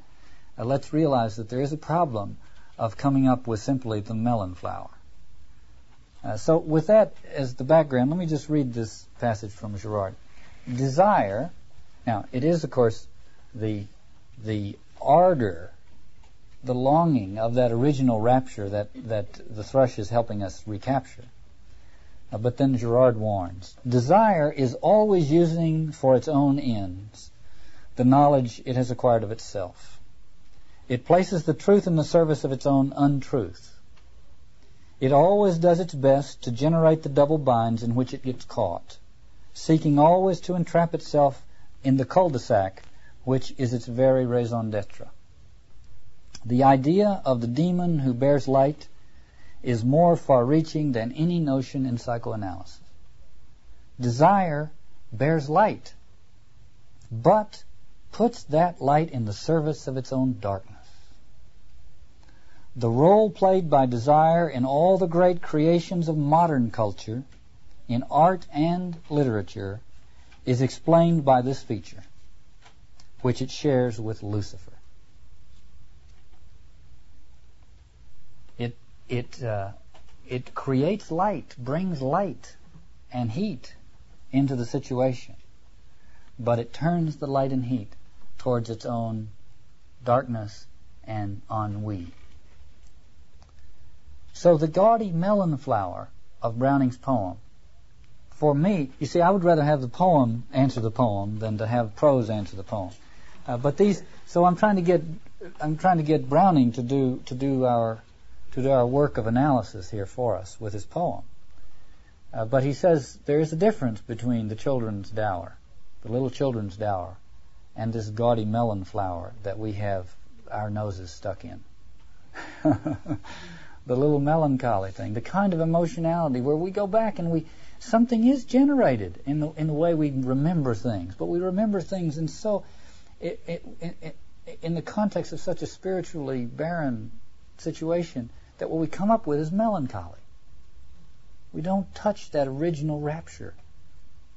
uh, let's realize that there is a problem of coming up with simply the melon flower. Uh, so, with that as the background, let me just read this passage from Girard. Desire, now it is, of course, the the ardor, the longing of that original rapture that that the thrush is helping us recapture. Uh, but then Girard warns: desire is always using for its own ends the knowledge it has acquired of itself. It places the truth in the service of its own untruth. It always does its best to generate the double binds in which it gets caught, seeking always to entrap itself in the cul-de-sac, which is its very raison d'etre. The idea of the demon who bears light is more far-reaching than any notion in psychoanalysis. Desire bears light, but puts that light in the service of its own darkness. The role played by desire in all the great creations of modern culture, in art and literature, is explained by this feature, which it shares with Lucifer. It, uh, it creates light, brings light and heat into the situation, but it turns the light and heat towards its own darkness and ennui. So the gaudy melon flower of Browning's poem, for me, you see, I would rather have the poem answer the poem than to have prose answer the poem. Uh, but these, so I'm trying to get, I'm trying to get Browning to do to do our to do our work of analysis here for us with his poem. Uh, but he says there is a difference between the children's dower, the little children's dower, and this gaudy melon flower that we have our noses stuck in. the little melancholy thing, the kind of emotionality where we go back and we something is generated in the in the way we remember things, but we remember things and so it, it, it, in the context of such a spiritually barren situation that what we come up with is melancholy. We don't touch that original rapture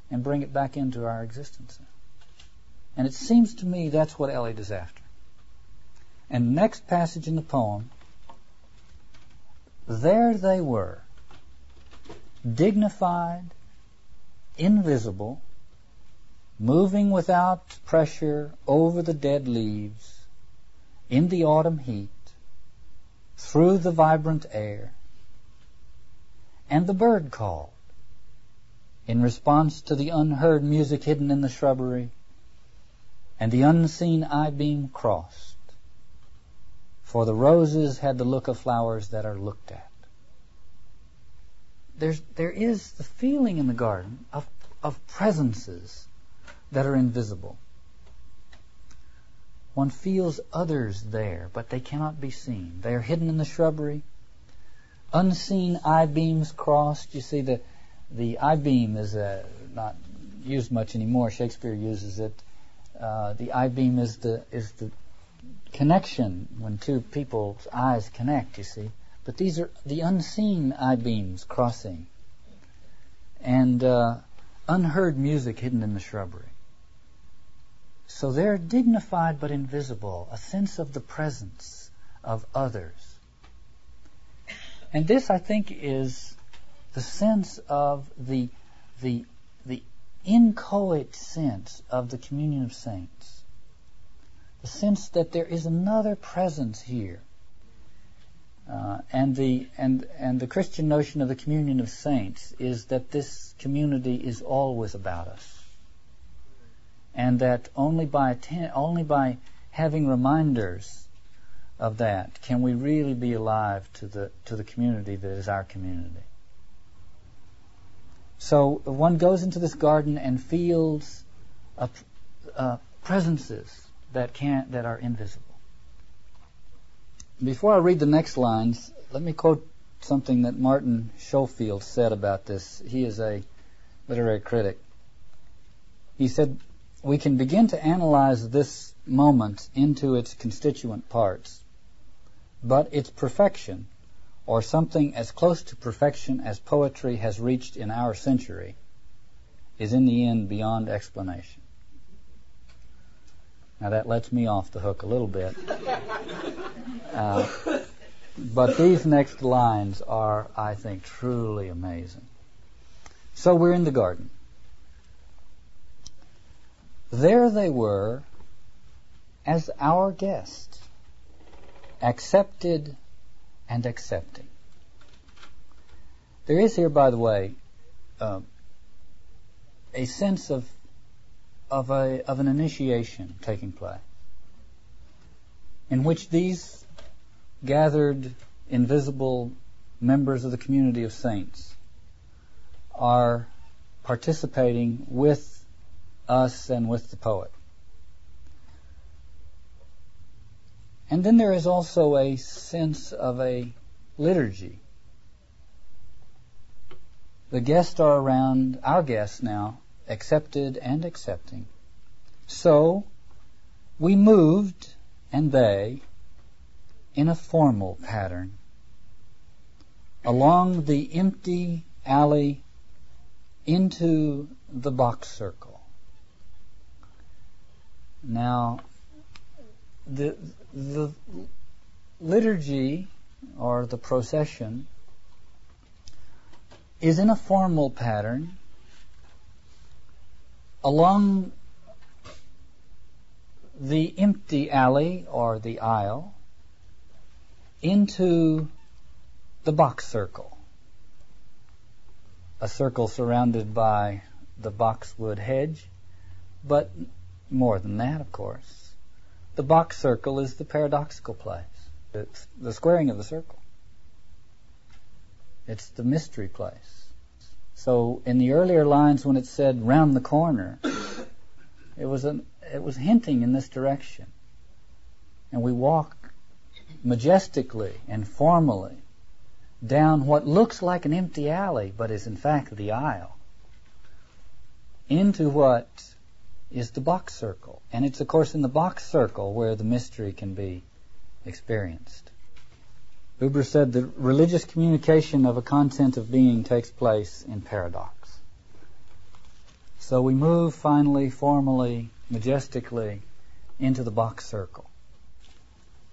and bring it back into our existence. And it seems to me that's what Eliot is after. And next passage in the poem there they were, dignified, invisible, moving without pressure over the dead leaves, in the autumn heat, through the vibrant air. And the bird called, in response to the unheard music hidden in the shrubbery, and the unseen eye-beam crossed for the roses had the look of flowers that are looked at. There's, there is the feeling in the garden of, of presences that are invisible. One feels others there, but they cannot be seen. They are hidden in the shrubbery. Unseen eye beams crossed. You see, the the eye beam is uh, not used much anymore. Shakespeare uses it. Uh, the eye beam is the is the connection when two people's eyes connect, you see. But these are the unseen eye beams crossing. And uh, unheard music hidden in the shrubbery. So they're dignified but invisible, a sense of the presence of others. And this, I think, is the sense of the, the, the inchoate sense of the communion of saints the sense that there is another presence here. Uh, and the and and the Christian notion of the communion of saints is that this community is always about us, and that only by atten- only by having reminders of that can we really be alive to the to the community that is our community. So one goes into this garden and feels a, uh, presences that can that are invisible. Before I read the next lines, let me quote something that Martin Scofield said about this. He is a literary critic. He said, We can begin to analyze this moment into its constituent parts, but its perfection, or something as close to perfection as poetry has reached in our century, is in the end beyond explanation. Now that lets me off the hook a little bit. Uh, but these next lines are, I think, truly amazing. So we're in the garden. There they were as our guests, accepted and accepting. There is here, by the way, uh, a sense of of a of an initiation taking place, in which these gathered invisible members of the community of saints are participating with us and with the poet. And then there is also a sense of a liturgy. The guests are around, our guests now, accepted and accepting. So, we moved, and they, in a formal pattern, along the empty alley into the box circle. Now, the, the liturgy or the procession is in a formal pattern along the empty alley or the aisle into the box circle. A circle surrounded by the boxwood hedge, but more than that, of course. The box circle is the paradoxical place. It's the squaring of the circle. It's the mystery place. So in the earlier lines when it said round the corner, it was an, it was hinting in this direction. And we walk majestically and formally down what looks like an empty alley, but is in fact the aisle, into what is the box circle. And it's, of course, in the box circle where the mystery can be experienced. Buber said the religious communication of a content of being takes place in paradox. So we move finally, formally, majestically into the box circle.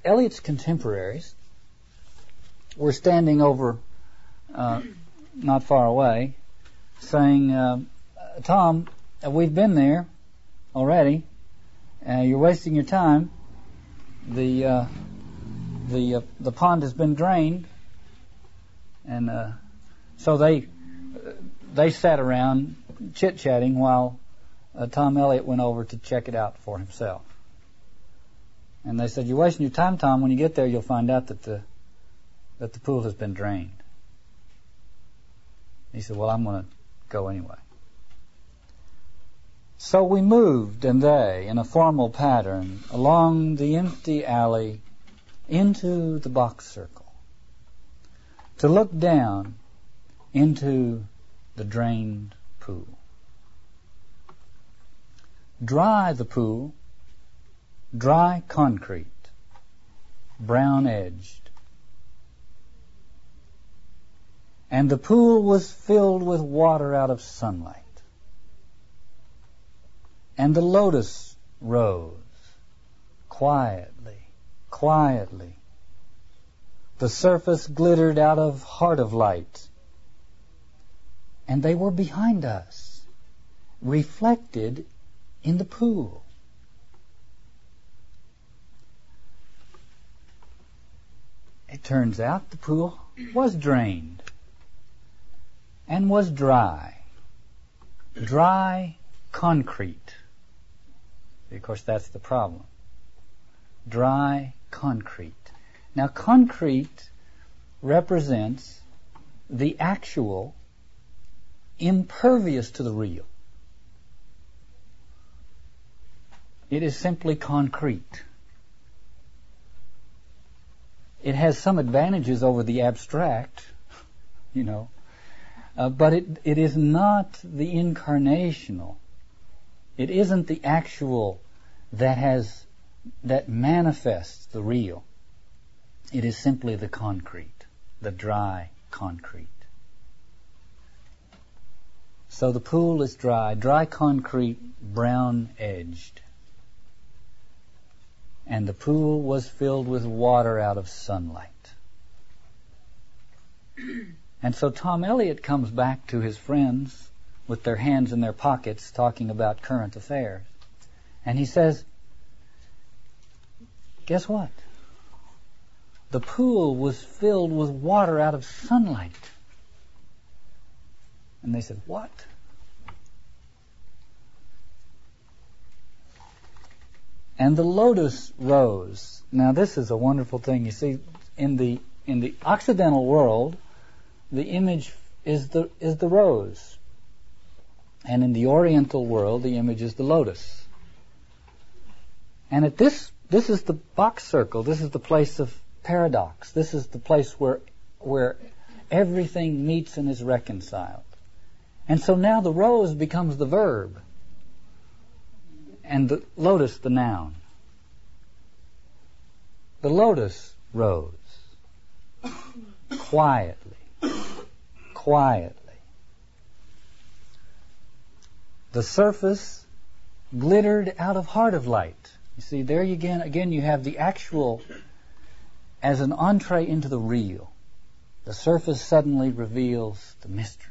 Eliot's contemporaries were standing over uh, not far away saying, uh, Tom, we've been there already. Uh, you're wasting your time. The uh, the uh, the pond has been drained, and uh, so they they sat around chit chatting while uh, Tom Eliot went over to check it out for himself. And they said, "You're wasting your time, Tom. When you get there, you'll find out that the that the pool has been drained." He said, "Well, I'm going to go anyway." So we moved, and they, in a formal pattern, along the empty alley into the box circle to look down into the drained pool. Dry the pool, dry concrete, brown edged. And the pool was filled with water out of sunlight. And the lotus rose quietly, quietly. The surface glittered out of heart of light. And they were behind us, reflected in the pool. It turns out the pool was drained and was dry. Dry concrete. Of course, that's the problem. Dry concrete. Now, concrete represents the actual, impervious to the real. It is simply concrete. It has some advantages over the abstract, you know, uh, but it, it is not the incarnational. It isn't the actual that has that manifests the real. It is simply the concrete, the dry concrete. So the pool is dry, dry concrete, brown edged. And the pool was filled with water out of sunlight. And so Tom Eliot comes back to his friends with their hands in their pockets talking about current affairs. And he says, Guess what? The pool was filled with water out of sunlight. And they said, What? And the lotus rose. Now this is a wonderful thing. You see, in the in the Occidental world, the image is the is the rose. And in the Oriental world, the image is the lotus. And at this this is the box circle. This is the place of paradox. This is the place where where everything meets and is reconciled. And so now the rose becomes the verb and the lotus the noun. The lotus rose quietly, quietly. The surface glittered out of heart of light. You see, there you again, again you have the actual as an entree into the real. The surface suddenly reveals the mystery.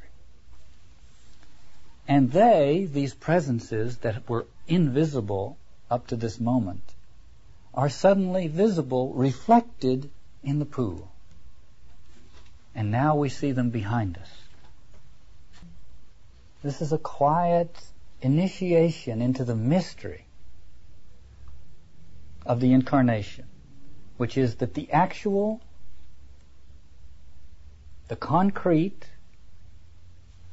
And they, these presences that were invisible up to this moment, are suddenly visible, reflected in the pool. And now we see them behind us. This is a quiet initiation into the mystery of the incarnation, which is that the actual, the concrete,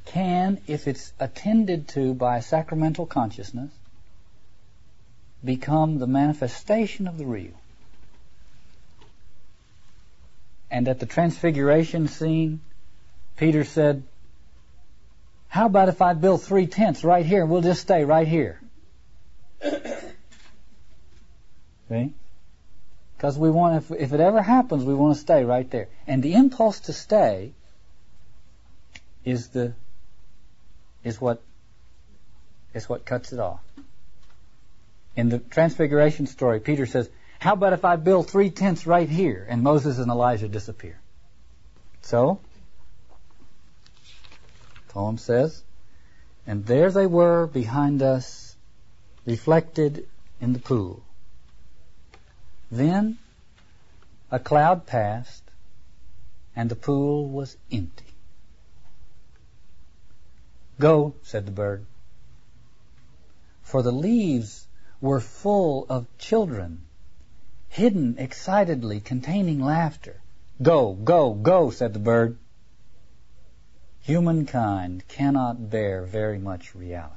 can, if it's attended to by sacramental consciousness, become the manifestation of the real. And at the transfiguration scene, Peter said, How about if I build three tents right here and we'll just stay right here? See? Because we want, if, if it ever happens, we want to stay right there. And the impulse to stay is the, is what, is what cuts it off. In the Transfiguration story, Peter says, How about if I build three tents right here? And Moses and Elijah disappear. So, poem says, And there they were behind us, reflected in the pool. Then a cloud passed, and the pool was empty. Go, said the bird, for the leaves were full of children, hidden excitedly, containing laughter. Go, go, go, said the bird. Humankind cannot bear very much reality.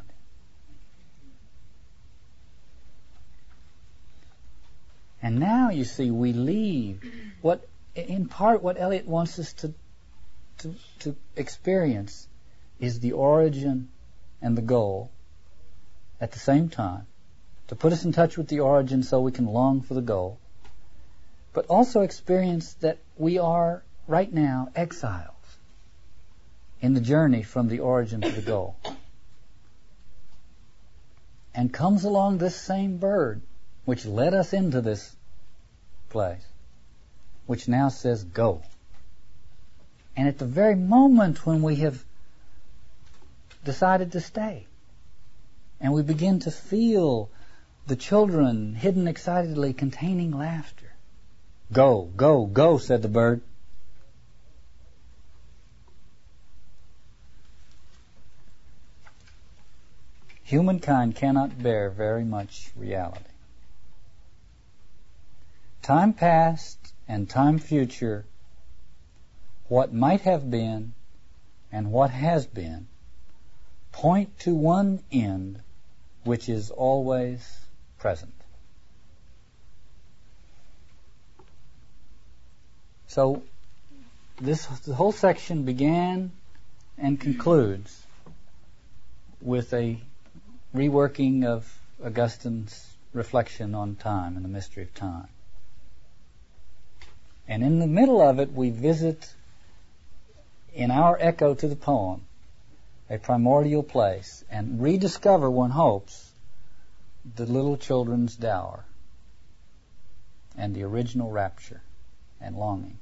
And now you see we leave what in part what Eliot wants us to to, to experience is the origin and the goal at the same time to put us in touch with the origin so we can long for the goal, but also experience that we are right now exiles in the journey from the origin to the goal. And comes along this same bird, which led us into this place, which now says go. And at the very moment when we have decided to stay, and we begin to feel the children hidden excitedly containing laughter. Go, go, go, said the bird. Humankind cannot bear very much reality. Time past and time future, what might have been and what has been, point to one end which is always present. So this whole section began and concludes with a reworking of Augustine's reflection on time and the mystery of time. And in the middle of it, we visit, in our echo to the poem, a primordial place and rediscover, one hopes, the little children's dower and the original rapture and longing.